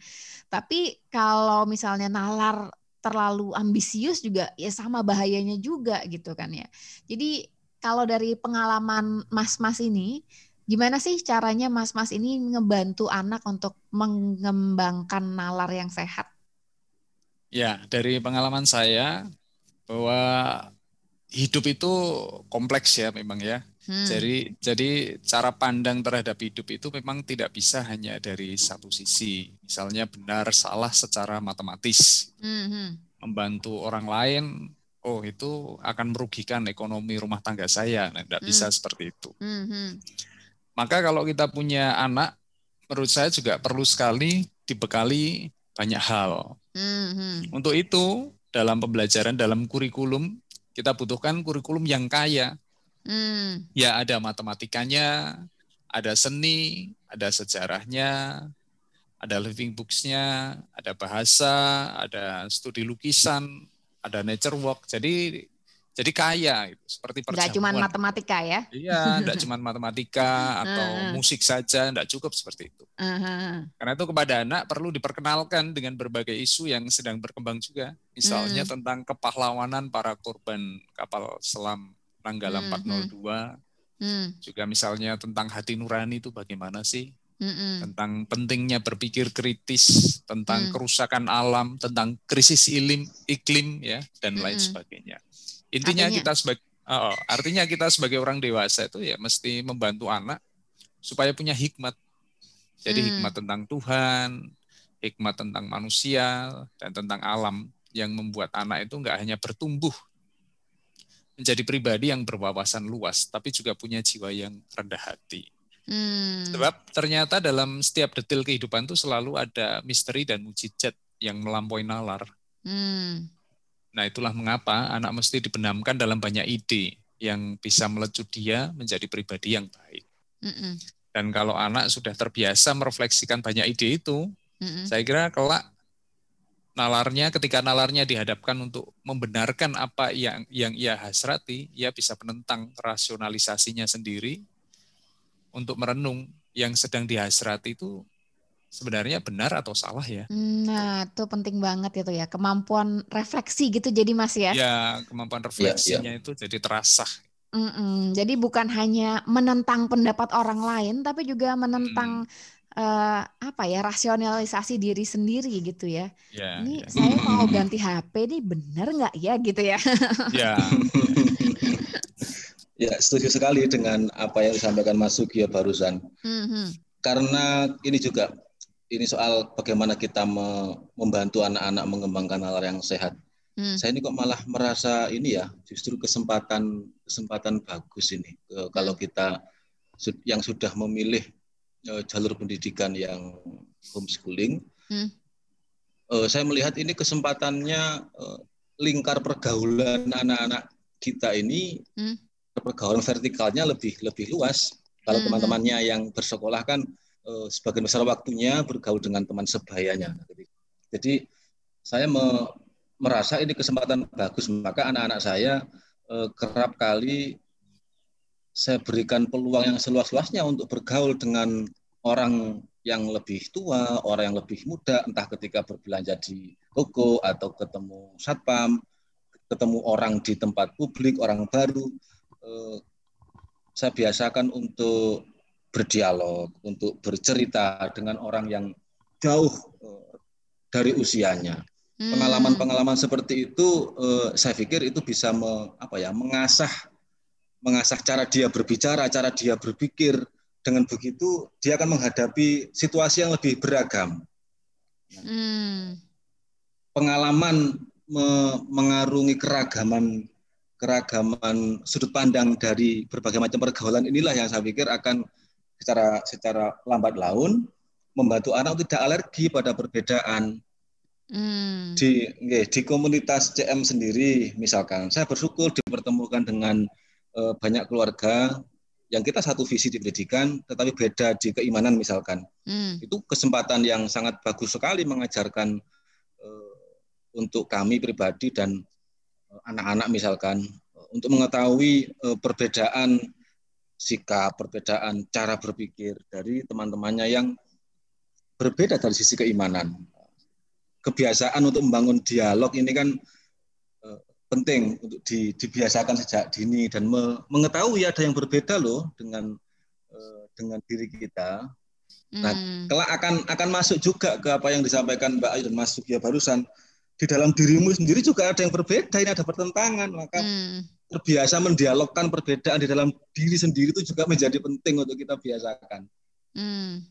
Tapi kalau misalnya nalar terlalu ambisius juga ya sama bahayanya juga gitu kan ya. Jadi kalau dari pengalaman mas-mas ini, gimana sih caranya mas-mas ini ngebantu anak untuk mengembangkan nalar yang sehat? Ya, dari pengalaman saya bahwa hidup itu kompleks ya memang ya. Hmm. Jadi jadi cara pandang terhadap hidup itu memang tidak bisa hanya dari satu sisi. Misalnya benar salah secara matematis. Hmm. hmm. Membantu orang lain, oh itu akan merugikan ekonomi rumah tangga saya. Nah, tidak hmm. bisa seperti itu. Hmm, hmm. Maka kalau kita punya anak, menurut saya juga perlu sekali dibekali banyak hal. Hmm. hmm. Untuk itu dalam pembelajaran dalam kurikulum kita butuhkan kurikulum yang kaya Hmm. Ya ada matematikanya, ada seni, ada sejarahnya, ada living books-nya, ada bahasa, ada studi lukisan, ada nature walk. Jadi jadi kaya itu seperti perjamuan. Enggak cuma matematika ya? Iya, enggak cuma matematika atau musik saja, enggak cukup seperti itu. Karena itu kepada anak perlu diperkenalkan dengan berbagai isu yang sedang berkembang juga. Misalnya hmm. tentang kepahlawanan para korban kapal selam Nanggala hmm, 402. Hmm. hmm. Juga misalnya tentang hati nurani itu bagaimana sih? Hmm. Tentang pentingnya berpikir kritis, tentang hmm. kerusakan alam, tentang krisis ilim, iklim ya dan hmm. lain sebagainya. Intinya artinya? kita sebagai oh, artinya kita sebagai orang dewasa itu ya mesti membantu anak supaya punya hikmat. Jadi hmm. hikmat tentang Tuhan, hikmat tentang manusia dan tentang alam yang membuat anak itu enggak hanya bertumbuh menjadi pribadi yang berwawasan luas, tapi juga punya jiwa yang rendah hati. Hmm. Sebab ternyata dalam setiap detail kehidupan itu selalu ada misteri dan mujizat yang melampaui nalar. Hmm. Nah itulah mengapa anak mesti dibenamkan dalam banyak ide yang bisa melecut dia menjadi pribadi yang baik. Mm Dan kalau anak sudah terbiasa merefleksikan banyak ide itu, mm saya kira kelak nalarnya ketika nalarnya dihadapkan untuk membenarkan apa yang yang ia hasrati, ia bisa menentang rasionalisasinya sendiri untuk merenung yang sedang dihasrati itu sebenarnya benar atau salah ya. Nah, itu penting banget itu ya, kemampuan refleksi gitu jadi Mas ya. Ya, kemampuan refleksinya ya, ya. itu jadi terasa. Mm-mm. Jadi bukan hanya menentang pendapat orang lain, tapi juga menentang uh, apa ya rasionalisasi diri sendiri gitu ya. Yeah, ini yeah. saya mau ganti HP nih bener nggak ya gitu ya? Ya. ya setuju sekali dengan apa yang disampaikan Mas Sugio barusan. Mm-hmm. Karena ini juga ini soal bagaimana kita me membantu anak-anak mengembangkan hal yang sehat. Hmm. Saya ini kok malah merasa ini ya justru kesempatan kesempatan bagus ini kalau hmm. kita yang sudah memilih uh, jalur pendidikan yang homeschooling, hmm. uh, saya melihat ini kesempatannya uh, lingkar pergaulan anak-anak kita ini hmm. pergaulan vertikalnya lebih lebih luas. Kalau hmm. teman-temannya yang bersekolah kan uh, sebagian besar waktunya bergaul dengan teman sebayanya. Jadi saya me merasa ini kesempatan bagus maka anak-anak saya uh, kerap kali saya berikan peluang yang seluas-luasnya untuk bergaul dengan orang yang lebih tua, orang yang lebih muda, entah ketika berbelanja di toko atau ketemu satpam, ketemu orang di tempat publik, orang baru, eh, saya biasakan untuk berdialog, untuk bercerita dengan orang yang jauh eh, dari usianya. Hmm. Pengalaman-pengalaman seperti itu, eh, saya pikir itu bisa me, apa ya, mengasah mengasah cara dia berbicara, cara dia berpikir. Dengan begitu dia akan menghadapi situasi yang lebih beragam. Hmm. Pengalaman me mengarungi keragaman keragaman sudut pandang dari berbagai macam pergaulan inilah yang saya pikir akan secara secara lambat laun membantu anak tidak alergi pada perbedaan. Hmm. Di di komunitas CM sendiri misalkan saya bersyukur dipertemukan dengan Eh, banyak keluarga yang kita satu visi di pendidikan tetapi beda di keimanan misalkan hmm. itu kesempatan yang sangat bagus sekali mengajarkan uh, untuk kami pribadi dan eh, anak-anak misalkan uh, untuk mengetahui uh, perbedaan sikap perbedaan cara berpikir dari teman-temannya yang berbeda dari sisi keimanan kebiasaan untuk membangun dialog ini kan penting untuk di, dibiasakan sejak dini dan me, mengetahui ada yang berbeda loh dengan uh, dengan diri kita. Nah, hmm. kelak akan akan masuk juga ke apa yang disampaikan Mbak Ayu dan Mas Sugio barusan. Di dalam dirimu sendiri juga ada yang berbeda, ini ada pertentangan, maka hmm. terbiasa mendialogkan perbedaan di dalam diri sendiri itu juga menjadi penting untuk kita biasakan. Hmm.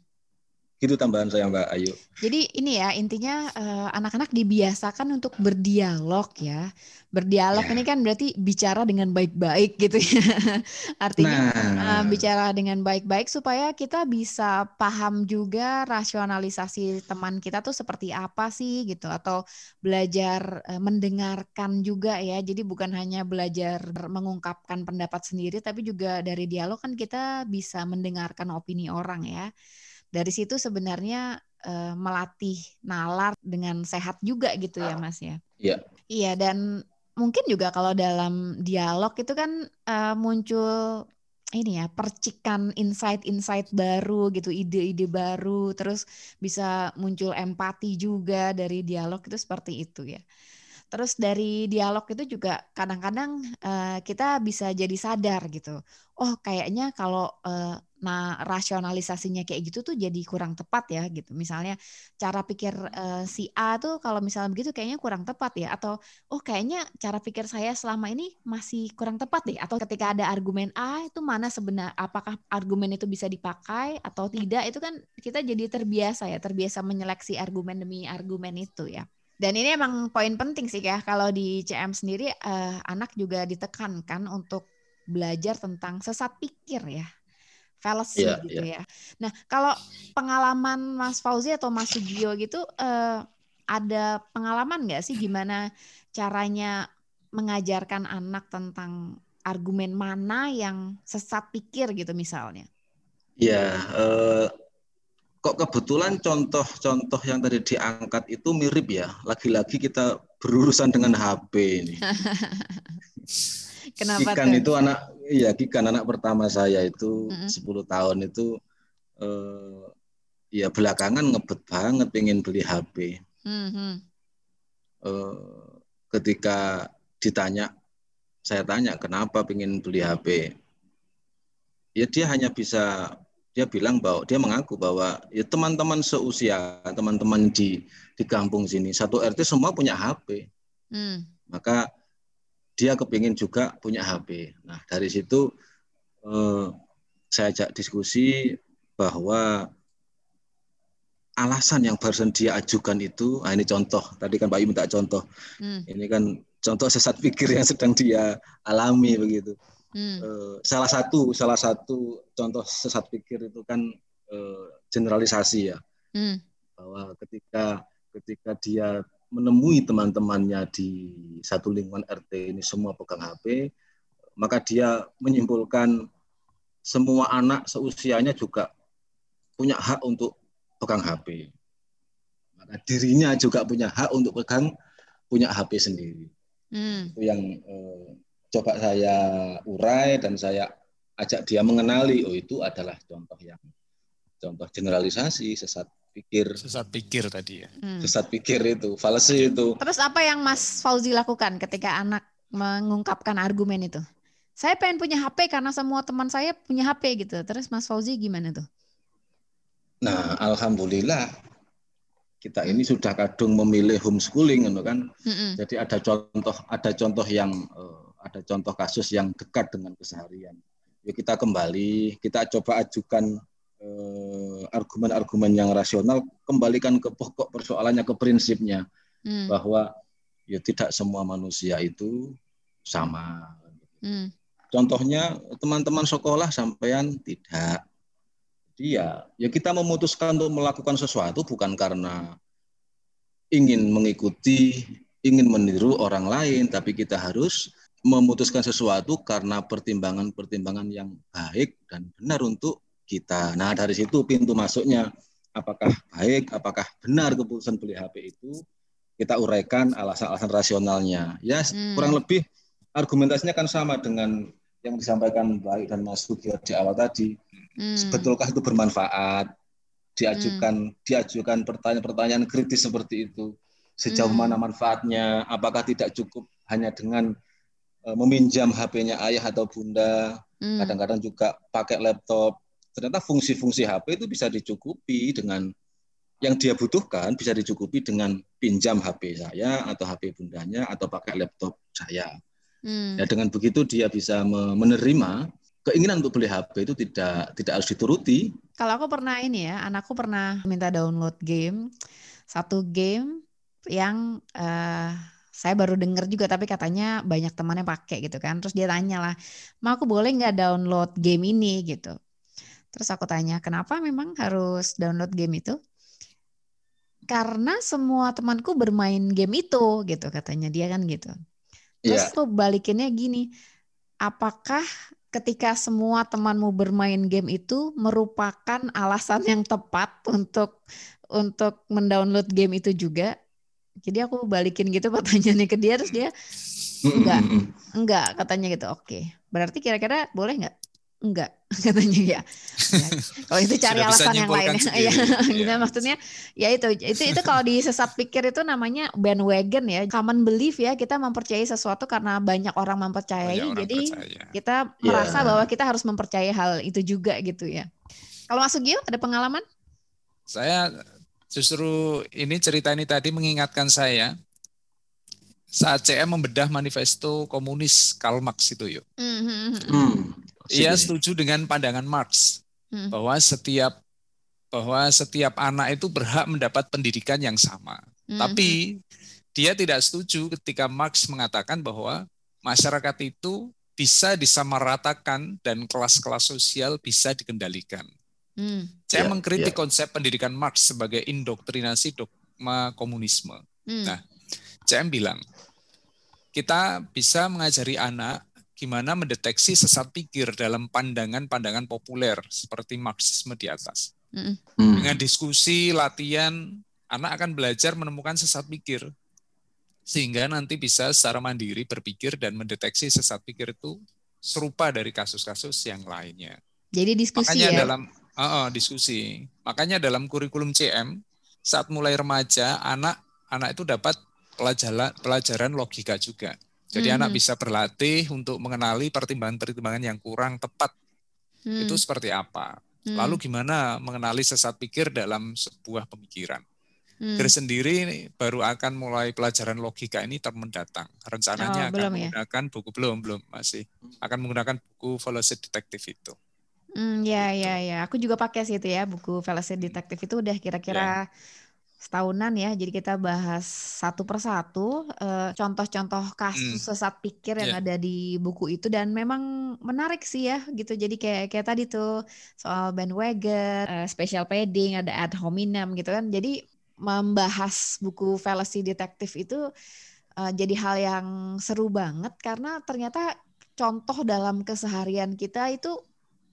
Gitu tambahan saya Mbak Ayu. Jadi ini ya intinya uh, anak-anak dibiasakan untuk berdialog ya. Berdialog ya. ini kan berarti bicara dengan baik-baik gitu ya. Artinya nah. uh, bicara dengan baik-baik supaya kita bisa paham juga rasionalisasi teman kita tuh seperti apa sih gitu atau belajar uh, mendengarkan juga ya. Jadi bukan hanya belajar mengungkapkan pendapat sendiri tapi juga dari dialog kan kita bisa mendengarkan opini orang ya dari situ sebenarnya uh, melatih nalar dengan sehat juga gitu ya Mas ya. Iya. Iya dan mungkin juga kalau dalam dialog itu kan uh, muncul ini ya percikan insight-insight baru gitu, ide-ide baru, terus bisa muncul empati juga dari dialog itu seperti itu ya. Terus dari dialog itu juga kadang-kadang uh, kita bisa jadi sadar gitu. Oh, kayaknya kalau uh, nah rasionalisasinya kayak gitu tuh jadi kurang tepat ya gitu. Misalnya cara pikir uh, si A tuh kalau misalnya begitu kayaknya kurang tepat ya atau oh kayaknya cara pikir saya selama ini masih kurang tepat deh atau ketika ada argumen A itu mana sebenarnya apakah argumen itu bisa dipakai atau tidak itu kan kita jadi terbiasa ya terbiasa menyeleksi argumen demi argumen itu ya. Dan ini emang poin penting sih ya kalau di CM sendiri uh, anak juga ditekankan untuk belajar tentang sesat pikir ya fallacy yeah, gitu yeah. ya. Nah, kalau pengalaman Mas Fauzi atau Mas Sugio gitu uh, ada pengalaman nggak sih gimana caranya mengajarkan anak tentang argumen mana yang sesat pikir gitu misalnya? Ya, uh, kok kebetulan contoh-contoh yang tadi diangkat itu mirip ya. Lagi-lagi kita berurusan dengan HP ini. Kenapa Kikan tuh? itu anak iya Kikan anak pertama saya itu mm -hmm. 10 tahun itu eh, ya belakangan ngebet banget pengen beli HP. Mm -hmm. eh, ketika ditanya saya tanya kenapa pengen beli HP. Ya dia hanya bisa dia bilang bahwa dia mengaku bahwa ya teman-teman seusia teman-teman di di kampung sini satu RT semua punya HP. Hmm. Maka dia kepingin juga punya HP. Nah dari situ eh, saya ajak diskusi bahwa alasan yang barusan dia ajukan itu, nah ini contoh, tadi kan Pak Yu minta contoh, hmm. ini kan contoh sesat pikir yang sedang dia alami begitu. Hmm. Eh, salah satu salah satu contoh sesat pikir itu kan eh, generalisasi ya, hmm. bahwa ketika ketika dia menemui teman-temannya di satu lingkungan RT ini semua pegang HP, maka dia menyimpulkan semua anak seusianya juga punya hak untuk pegang HP. Maka dirinya juga punya hak untuk pegang punya HP sendiri. Hmm. Itu yang eh, coba saya urai dan saya ajak dia mengenali. Oh itu adalah contoh yang contoh generalisasi sesat pikir. Sesat pikir tadi ya. Hmm. Sesat pikir itu, falsi itu. Terus apa yang Mas Fauzi lakukan ketika anak mengungkapkan argumen itu? Saya pengen punya HP karena semua teman saya punya HP gitu. Terus Mas Fauzi gimana tuh? Nah, alhamdulillah kita ini sudah kadung memilih homeschooling gitu kan. Mm-hmm. Jadi ada contoh ada contoh yang uh, ada contoh kasus yang dekat dengan keseharian. Yuk kita kembali, kita coba ajukan argumen-argumen yang rasional, kembalikan ke pokok persoalannya ke prinsipnya mm. bahwa ya tidak semua manusia itu sama. Mm. Contohnya teman-teman sekolah sampean tidak. Jadi ya, ya kita memutuskan untuk melakukan sesuatu bukan karena ingin mengikuti, ingin meniru orang lain, tapi kita harus memutuskan sesuatu karena pertimbangan-pertimbangan yang baik dan benar untuk kita. Nah, dari situ pintu masuknya apakah baik, apakah benar keputusan beli HP itu, kita uraikan alasan-alasan rasionalnya. Ya, hmm. kurang lebih argumentasinya kan sama dengan yang disampaikan baik dan Mas Sugio di awal tadi. Hmm. Sebetulkah itu bermanfaat? Diajukan hmm. diajukan pertanyaan-pertanyaan kritis seperti itu. Sejauh hmm. mana manfaatnya? Apakah tidak cukup hanya dengan uh, meminjam HP-nya ayah atau bunda? Hmm. Kadang-kadang juga pakai laptop. Ternyata fungsi-fungsi HP itu bisa dicukupi dengan yang dia butuhkan bisa dicukupi dengan pinjam HP saya atau HP bundanya atau pakai laptop saya. Hmm. Ya dengan begitu dia bisa menerima keinginan untuk beli HP itu tidak tidak harus dituruti. Kalau aku pernah ini ya, anakku pernah minta download game satu game yang uh, saya baru dengar juga tapi katanya banyak temannya pakai gitu kan. Terus dia tanya lah, "Ma aku boleh nggak download game ini?" gitu. Terus aku tanya, "Kenapa memang harus download game itu?" Karena semua temanku bermain game itu gitu katanya dia kan gitu. Terus yeah. tuh balikinnya gini, apakah ketika semua temanmu bermain game itu merupakan alasan yang tepat untuk untuk mendownload game itu juga? Jadi aku balikin gitu pertanyaannya ke dia terus dia enggak, enggak katanya gitu. Oke. Berarti kira-kira boleh enggak? Enggak katanya ya. ya. Kalau itu cari Sudah alasan yang lain. ya, ya. maksudnya ya itu itu itu kalau di sesat pikir itu namanya bandwagon ya, common belief ya, kita mempercayai sesuatu karena banyak orang mempercayai. Banyak orang jadi percaya. kita yeah. merasa bahwa kita harus mempercayai hal itu juga gitu ya. Kalau Mas Sugio ada pengalaman? Saya justru ini cerita ini tadi mengingatkan saya saat CM membedah manifesto komunis Karl Marx itu yuk. Mm -hmm. hmm ia setuju dengan pandangan Marx hmm. bahwa setiap bahwa setiap anak itu berhak mendapat pendidikan yang sama. Hmm. Tapi dia tidak setuju ketika Marx mengatakan bahwa masyarakat itu bisa disamaratakan dan kelas-kelas sosial bisa dikendalikan. Hmm. Saya yeah, mengkritik yeah. konsep pendidikan Marx sebagai indoktrinasi dogma komunisme. Hmm. Nah, CM bilang kita bisa mengajari anak gimana mendeteksi sesat pikir dalam pandangan-pandangan populer seperti Marxisme di atas. Mm. Dengan diskusi, latihan, anak akan belajar menemukan sesat pikir sehingga nanti bisa secara mandiri berpikir dan mendeteksi sesat pikir itu serupa dari kasus-kasus yang lainnya. Jadi diskusi Makanya ya. dalam uh, uh, diskusi. Makanya dalam kurikulum CM saat mulai remaja anak anak itu dapat pelajaran pelajaran logika juga. Jadi hmm. anak bisa berlatih untuk mengenali pertimbangan-pertimbangan yang kurang tepat. Hmm. Itu seperti apa? Hmm. Lalu gimana mengenali sesat pikir dalam sebuah pemikiran? Hmm. Sendiri baru akan mulai pelajaran logika ini termendatang. Rencananya oh, akan ya? menggunakan ya? buku belum belum masih akan menggunakan buku Velocity Detective itu. Hmm, ya gitu. ya ya. Aku juga pakai sih itu ya buku Velocity Detective itu udah kira-kira ya setahunan ya. Jadi kita bahas satu persatu uh, contoh-contoh kasus hmm. sesat pikir yang yeah. ada di buku itu dan memang menarik sih ya gitu. Jadi kayak kayak tadi tuh soal bandwagon, uh, special padding, ada ad hominem gitu kan. Jadi membahas buku fallacy detective itu uh, jadi hal yang seru banget karena ternyata contoh dalam keseharian kita itu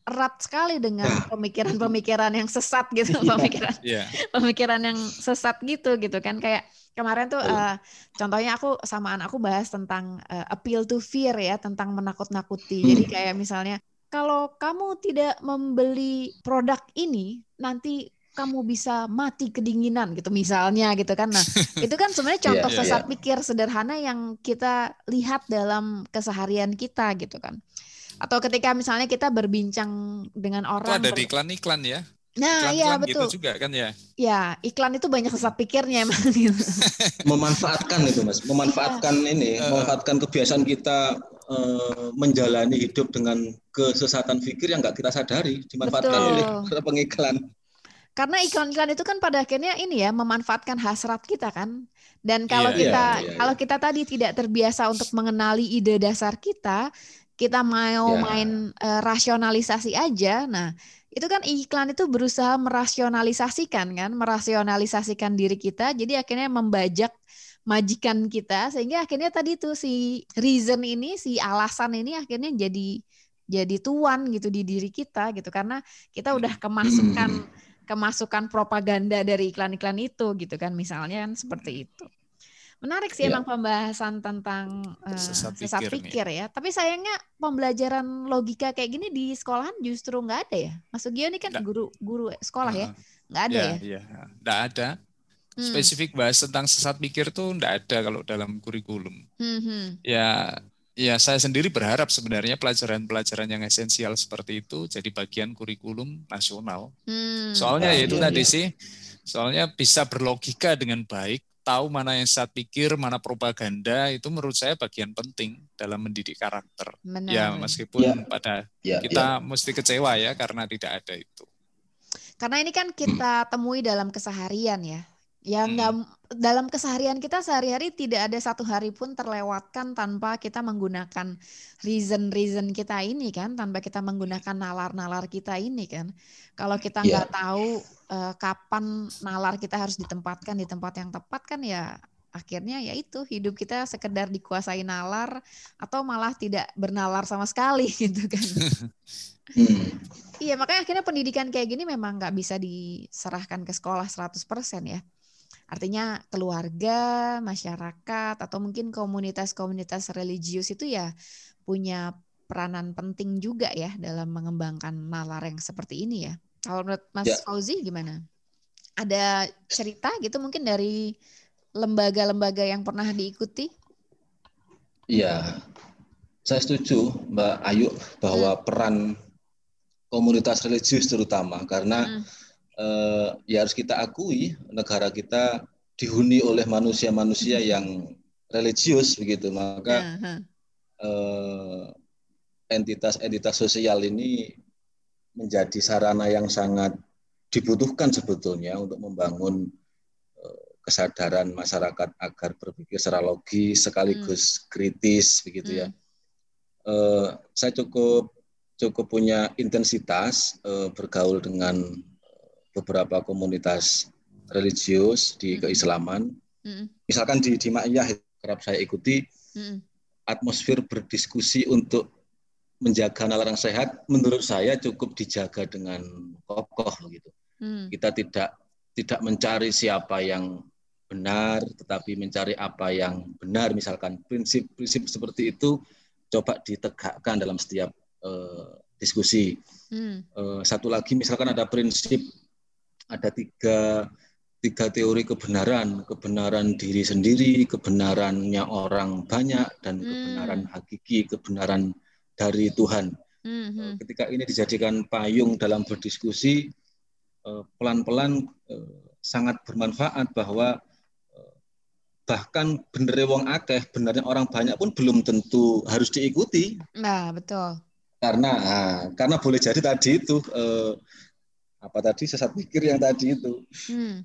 erat sekali dengan nah. pemikiran-pemikiran yang sesat gitu, iya. pemikiran yeah. pemikiran yang sesat gitu gitu kan kayak kemarin tuh uh, contohnya aku sama anak aku bahas tentang uh, appeal to fear ya, tentang menakut-nakuti. Hmm. Jadi kayak misalnya kalau kamu tidak membeli produk ini nanti kamu bisa mati kedinginan gitu misalnya gitu kan. Nah, itu kan sebenarnya iya, contoh yeah, sesat yeah. pikir sederhana yang kita lihat dalam keseharian kita gitu kan. Atau ketika misalnya kita berbincang dengan orang Itu ada di iklan-iklan ya. Nah, iya gitu betul. Gitu juga kan ya. Ya, iklan itu banyak sesat pikirnya emang gitu. Memanfaatkan itu, Mas. Memanfaatkan ya. ini, uh. memanfaatkan kebiasaan kita uh, menjalani hidup dengan kesesatan pikir yang nggak kita sadari dimanfaatkan betul. oleh pengiklan. Karena iklan-iklan itu kan pada akhirnya ini ya memanfaatkan hasrat kita kan. Dan kalau yeah, kita yeah, yeah, kalau kita tadi tidak terbiasa untuk mengenali ide dasar kita, kita mau yeah. main uh, rasionalisasi aja. Nah, itu kan iklan itu berusaha merasionalisasikan kan, merasionalisasikan diri kita. Jadi akhirnya membajak majikan kita sehingga akhirnya tadi tuh si reason ini, si alasan ini akhirnya jadi jadi tuan gitu di diri kita gitu karena kita udah kemasukan hmm kemasukan propaganda dari iklan-iklan itu gitu kan misalnya kan seperti itu. Menarik sih ya. emang pembahasan tentang uh, sesat, sesat pikir, pikir ya. Tapi sayangnya pembelajaran logika kayak gini di sekolahan justru nggak ada ya. Mas Gio ini kan guru guru sekolah uh, ya, nggak ada ya? Ya, iya. nggak ada. Hmm. Spesifik bahas tentang sesat pikir tuh nggak ada kalau dalam kurikulum. Hmm, hmm. Ya ya saya sendiri berharap sebenarnya pelajaran-pelajaran yang esensial seperti itu jadi bagian kurikulum nasional. Hmm. Soalnya ya itu iya, tadi iya. sih, soalnya bisa berlogika dengan baik, tahu mana yang saat pikir, mana propaganda itu menurut saya bagian penting dalam mendidik karakter. Benar. Ya meskipun ya. pada ya, kita ya. mesti kecewa ya karena tidak ada itu. Karena ini kan kita temui dalam keseharian ya Ya nggak hmm. dalam keseharian kita sehari-hari tidak ada satu hari pun terlewatkan tanpa kita menggunakan reason-reason kita ini kan, tanpa kita menggunakan nalar-nalar kita ini kan. Kalau kita nggak yeah. tahu uh, kapan nalar kita harus ditempatkan di tempat yang tepat kan ya akhirnya ya itu hidup kita sekedar dikuasai nalar atau malah tidak bernalar sama sekali gitu kan. Hmm. Iya makanya akhirnya pendidikan kayak gini memang nggak bisa diserahkan ke sekolah 100% ya. Artinya keluarga, masyarakat, atau mungkin komunitas-komunitas religius itu ya punya peranan penting juga ya dalam mengembangkan nalar yang seperti ini ya. Kalau menurut Mas ya. Fauzi gimana? Ada cerita gitu mungkin dari lembaga-lembaga yang pernah diikuti? Iya, saya setuju Mbak Ayu bahwa hmm. peran komunitas religius terutama karena hmm eh, ya harus kita akui negara kita dihuni oleh manusia-manusia yang religius begitu maka uh, entitas-entitas sosial ini menjadi sarana yang sangat dibutuhkan sebetulnya untuk membangun uh, kesadaran masyarakat agar berpikir secara logis sekaligus hmm. kritis begitu ya. Uh, saya cukup cukup punya intensitas uh, bergaul dengan beberapa komunitas religius di mm. keislaman. Mm. Misalkan di di Ma'iyah kerap saya ikuti mm. atmosfer berdiskusi untuk menjaga nalar yang sehat menurut saya cukup dijaga dengan kokoh gitu. Mm. Kita tidak tidak mencari siapa yang benar tetapi mencari apa yang benar misalkan prinsip-prinsip seperti itu coba ditegakkan dalam setiap uh, diskusi. Hmm. Uh, satu lagi misalkan ada prinsip ada tiga tiga teori kebenaran, kebenaran diri sendiri, kebenarannya orang banyak, dan hmm. kebenaran hakiki, kebenaran dari Tuhan. Hmm. Ketika ini dijadikan payung dalam berdiskusi, eh, pelan-pelan eh, sangat bermanfaat bahwa bahkan bener wong akeh, benernya orang banyak pun belum tentu harus diikuti. Nah, betul. Karena nah, karena boleh jadi tadi itu apa tadi sesat pikir yang tadi itu hmm.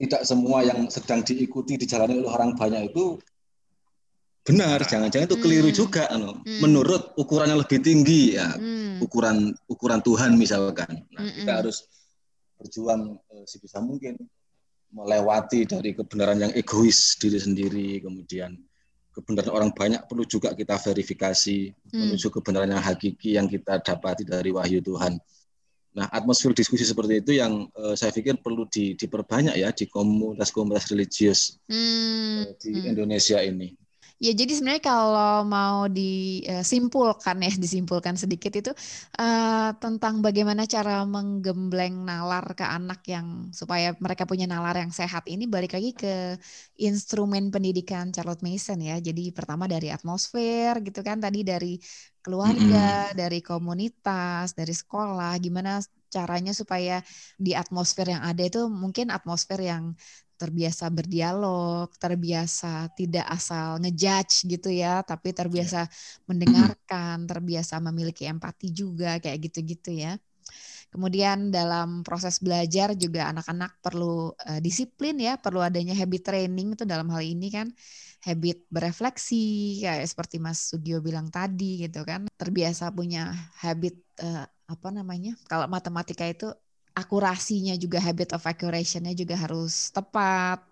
tidak semua yang sedang diikuti dijalani oleh orang banyak itu benar jangan-jangan itu keliru hmm. juga hmm. menurut ukuran yang lebih tinggi ya hmm. ukuran ukuran Tuhan misalkan nah, hmm. kita harus berjuang eh, sebisa mungkin melewati dari kebenaran yang egois diri sendiri kemudian kebenaran orang banyak perlu juga kita verifikasi hmm. menuju kebenaran yang hakiki yang kita dapati dari wahyu Tuhan. Nah, atmosfer diskusi seperti itu yang uh, saya pikir perlu di, diperbanyak ya di komunitas-komunitas religius hmm. uh, di hmm. Indonesia ini. Ya, jadi sebenarnya kalau mau disimpulkan ya, disimpulkan sedikit itu uh, tentang bagaimana cara menggembleng nalar ke anak yang supaya mereka punya nalar yang sehat ini balik lagi ke instrumen pendidikan Charlotte Mason ya. Jadi pertama dari atmosfer gitu kan, tadi dari keluarga, mm-hmm. dari komunitas, dari sekolah, gimana caranya supaya di atmosfer yang ada itu mungkin atmosfer yang terbiasa berdialog, terbiasa tidak asal ngejudge gitu ya, tapi terbiasa yeah. mendengarkan, terbiasa memiliki empati juga kayak gitu-gitu ya. Kemudian dalam proses belajar juga anak-anak perlu uh, disiplin ya, perlu adanya habit training itu dalam hal ini kan habit berefleksi kayak seperti Mas Sugio bilang tadi gitu kan, terbiasa punya habit uh, apa namanya? Kalau matematika itu akurasinya juga habit of accurationnya juga harus tepat.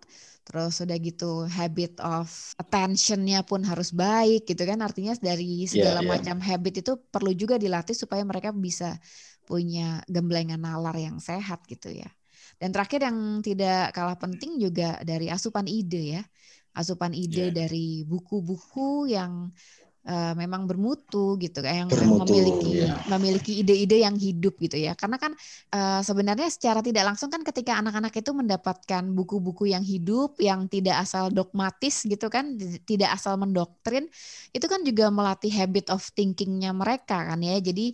Terus udah gitu habit of attentionnya pun harus baik gitu kan. Artinya dari segala yeah, yeah. macam habit itu perlu juga dilatih supaya mereka bisa punya gemblengan nalar yang sehat gitu ya. Dan terakhir yang tidak kalah penting juga dari asupan ide ya asupan ide yeah. dari buku-buku yang uh, memang bermutu gitu yang bermutu, memiliki ya. memiliki ide-ide yang hidup gitu ya karena kan uh, sebenarnya secara tidak langsung kan ketika anak-anak itu mendapatkan buku-buku yang hidup yang tidak asal dogmatis gitu kan tidak asal mendoktrin itu kan juga melatih habit of thinkingnya mereka kan ya jadi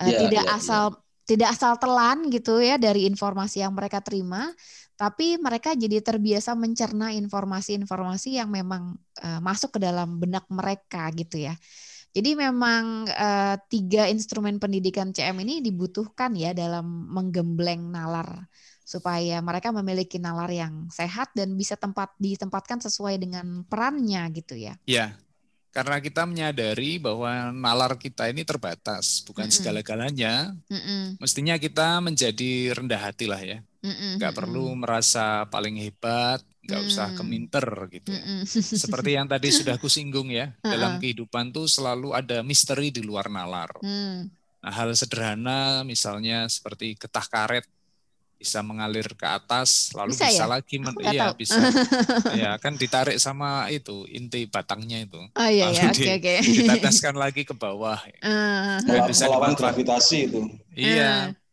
uh, ya, tidak ya, asal ya. tidak asal telan gitu ya dari informasi yang mereka terima tapi mereka jadi terbiasa mencerna informasi-informasi yang memang uh, masuk ke dalam benak mereka gitu ya. Jadi memang uh, tiga instrumen pendidikan CM ini dibutuhkan ya dalam menggembleng nalar supaya mereka memiliki nalar yang sehat dan bisa tempat ditempatkan sesuai dengan perannya gitu ya. Iya. Karena kita menyadari bahwa nalar kita ini terbatas, bukan mm -mm. segala-galanya. Mm -mm. Mestinya kita menjadi rendah hati lah ya nggak mm perlu merasa paling hebat, nggak mm. usah keminter gitu. Mm Seperti yang tadi sudah kusinggung ya, dalam kehidupan tuh selalu ada misteri di luar nalar. Mm. Nah, hal sederhana misalnya seperti getah karet bisa mengalir ke atas lalu bisa, bisa ya? lagi men iya tahu. bisa ya kan ditarik sama itu inti batangnya itu oh iya lalu iya oke oke okay, diteteskan lagi ke bawah uh. nah, bisa melawan gravitasi itu iya uh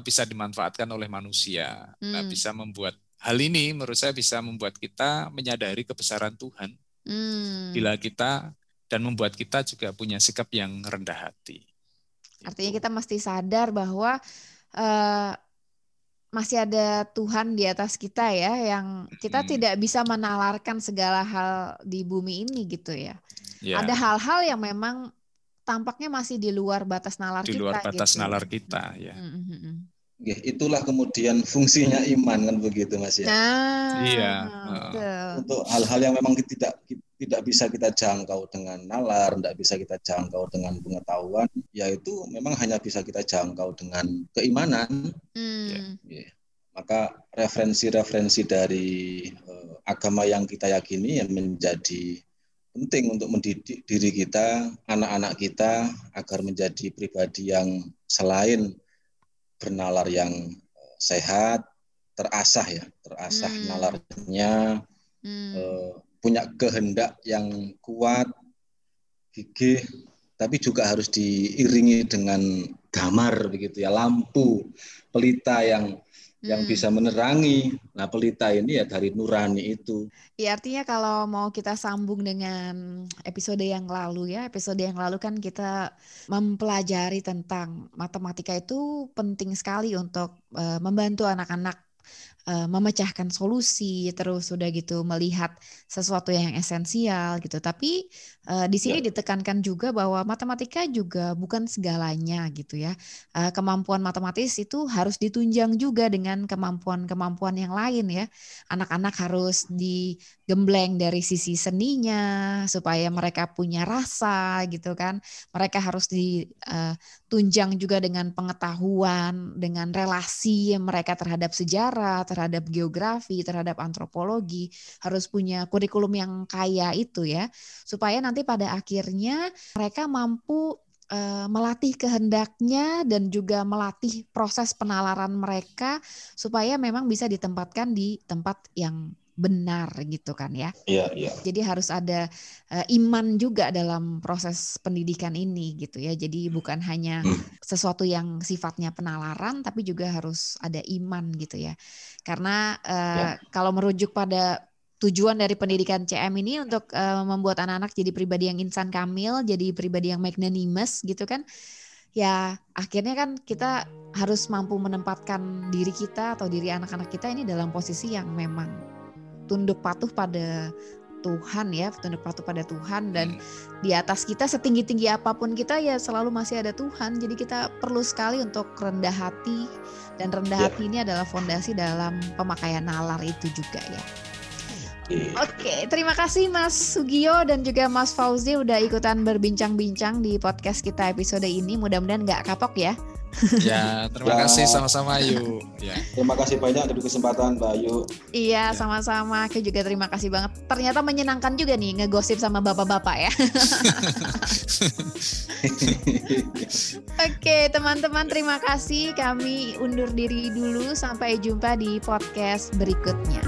bisa dimanfaatkan oleh manusia. Nah, hmm. Nah, bisa membuat hal ini menurut saya bisa membuat kita menyadari kebesaran Tuhan. Hmm. Bila kita dan membuat kita juga punya sikap yang rendah hati. Artinya kita mesti sadar bahwa uh, masih ada Tuhan di atas kita ya, yang kita hmm. tidak bisa menalarkan segala hal di bumi ini gitu ya. ya. Ada hal-hal yang memang tampaknya masih di luar batas nalar di kita. Di luar batas gitu. nalar kita, ya. Mm-hmm. Itulah kemudian fungsinya iman kan begitu Mas ya. Nah, iya. Untuk hal-hal yang memang tidak tidak bisa kita jangkau dengan nalar, tidak bisa kita jangkau dengan pengetahuan, yaitu memang hanya bisa kita jangkau dengan keimanan. Hmm. Ya. Maka referensi-referensi dari uh, agama yang kita yakini yang menjadi penting untuk mendidik diri kita, anak-anak kita agar menjadi pribadi yang selain bernalar yang eh, sehat, terasah ya, terasah hmm. nalarnya, hmm. Eh, punya kehendak yang kuat, gigih, tapi juga harus diiringi dengan damar begitu ya, lampu, pelita yang yang hmm. bisa menerangi. Nah, pelita ini ya dari nurani itu. Ya, artinya kalau mau kita sambung dengan episode yang lalu ya, episode yang lalu kan kita mempelajari tentang matematika itu penting sekali untuk uh, membantu anak-anak uh, memecahkan solusi terus sudah gitu melihat sesuatu yang esensial gitu. Tapi uh, di sini ya. ditekankan juga bahwa matematika juga bukan segalanya gitu ya. Uh, kemampuan matematis itu harus ditunjang juga dengan kemampuan-kemampuan yang lain ya. Anak-anak harus digembleng dari sisi seninya supaya mereka punya rasa gitu kan. Mereka harus ditunjang juga dengan pengetahuan dengan relasi mereka terhadap sejarah terhadap geografi, terhadap antropologi, harus punya kurikulum yang kaya itu ya, supaya nanti pada akhirnya mereka mampu uh, melatih kehendaknya dan juga melatih proses penalaran mereka supaya memang bisa ditempatkan di tempat yang benar gitu kan ya. Iya, iya. Jadi harus ada uh, iman juga dalam proses pendidikan ini gitu ya. Jadi bukan hanya hmm. sesuatu yang sifatnya penalaran tapi juga harus ada iman gitu ya. Karena uh, ya. kalau merujuk pada tujuan dari pendidikan CM ini untuk uh, membuat anak-anak jadi pribadi yang insan kamil, jadi pribadi yang magnanimous gitu kan. Ya, akhirnya kan kita harus mampu menempatkan diri kita atau diri anak-anak kita ini dalam posisi yang memang tunduk patuh pada Tuhan ya, tunduk patuh pada Tuhan dan hmm. di atas kita setinggi-tinggi apa pun kita ya selalu masih ada Tuhan. Jadi kita perlu sekali untuk rendah hati dan rendah ya. hati ini adalah fondasi dalam pemakaian nalar itu juga ya. Oke, okay, terima kasih Mas Sugio dan juga Mas Fauzi udah ikutan berbincang-bincang di podcast kita episode ini. Mudah-mudahan nggak kapok ya. Ya, terima ya. kasih sama-sama Ayu. Ya. Terima kasih banyak untuk kesempatan Mbak Ayu. Iya, ya. sama-sama. Aku juga terima kasih banget. Ternyata menyenangkan juga nih ngegosip sama bapak-bapak ya. Oke, teman-teman terima kasih. Kami undur diri dulu. Sampai jumpa di podcast berikutnya.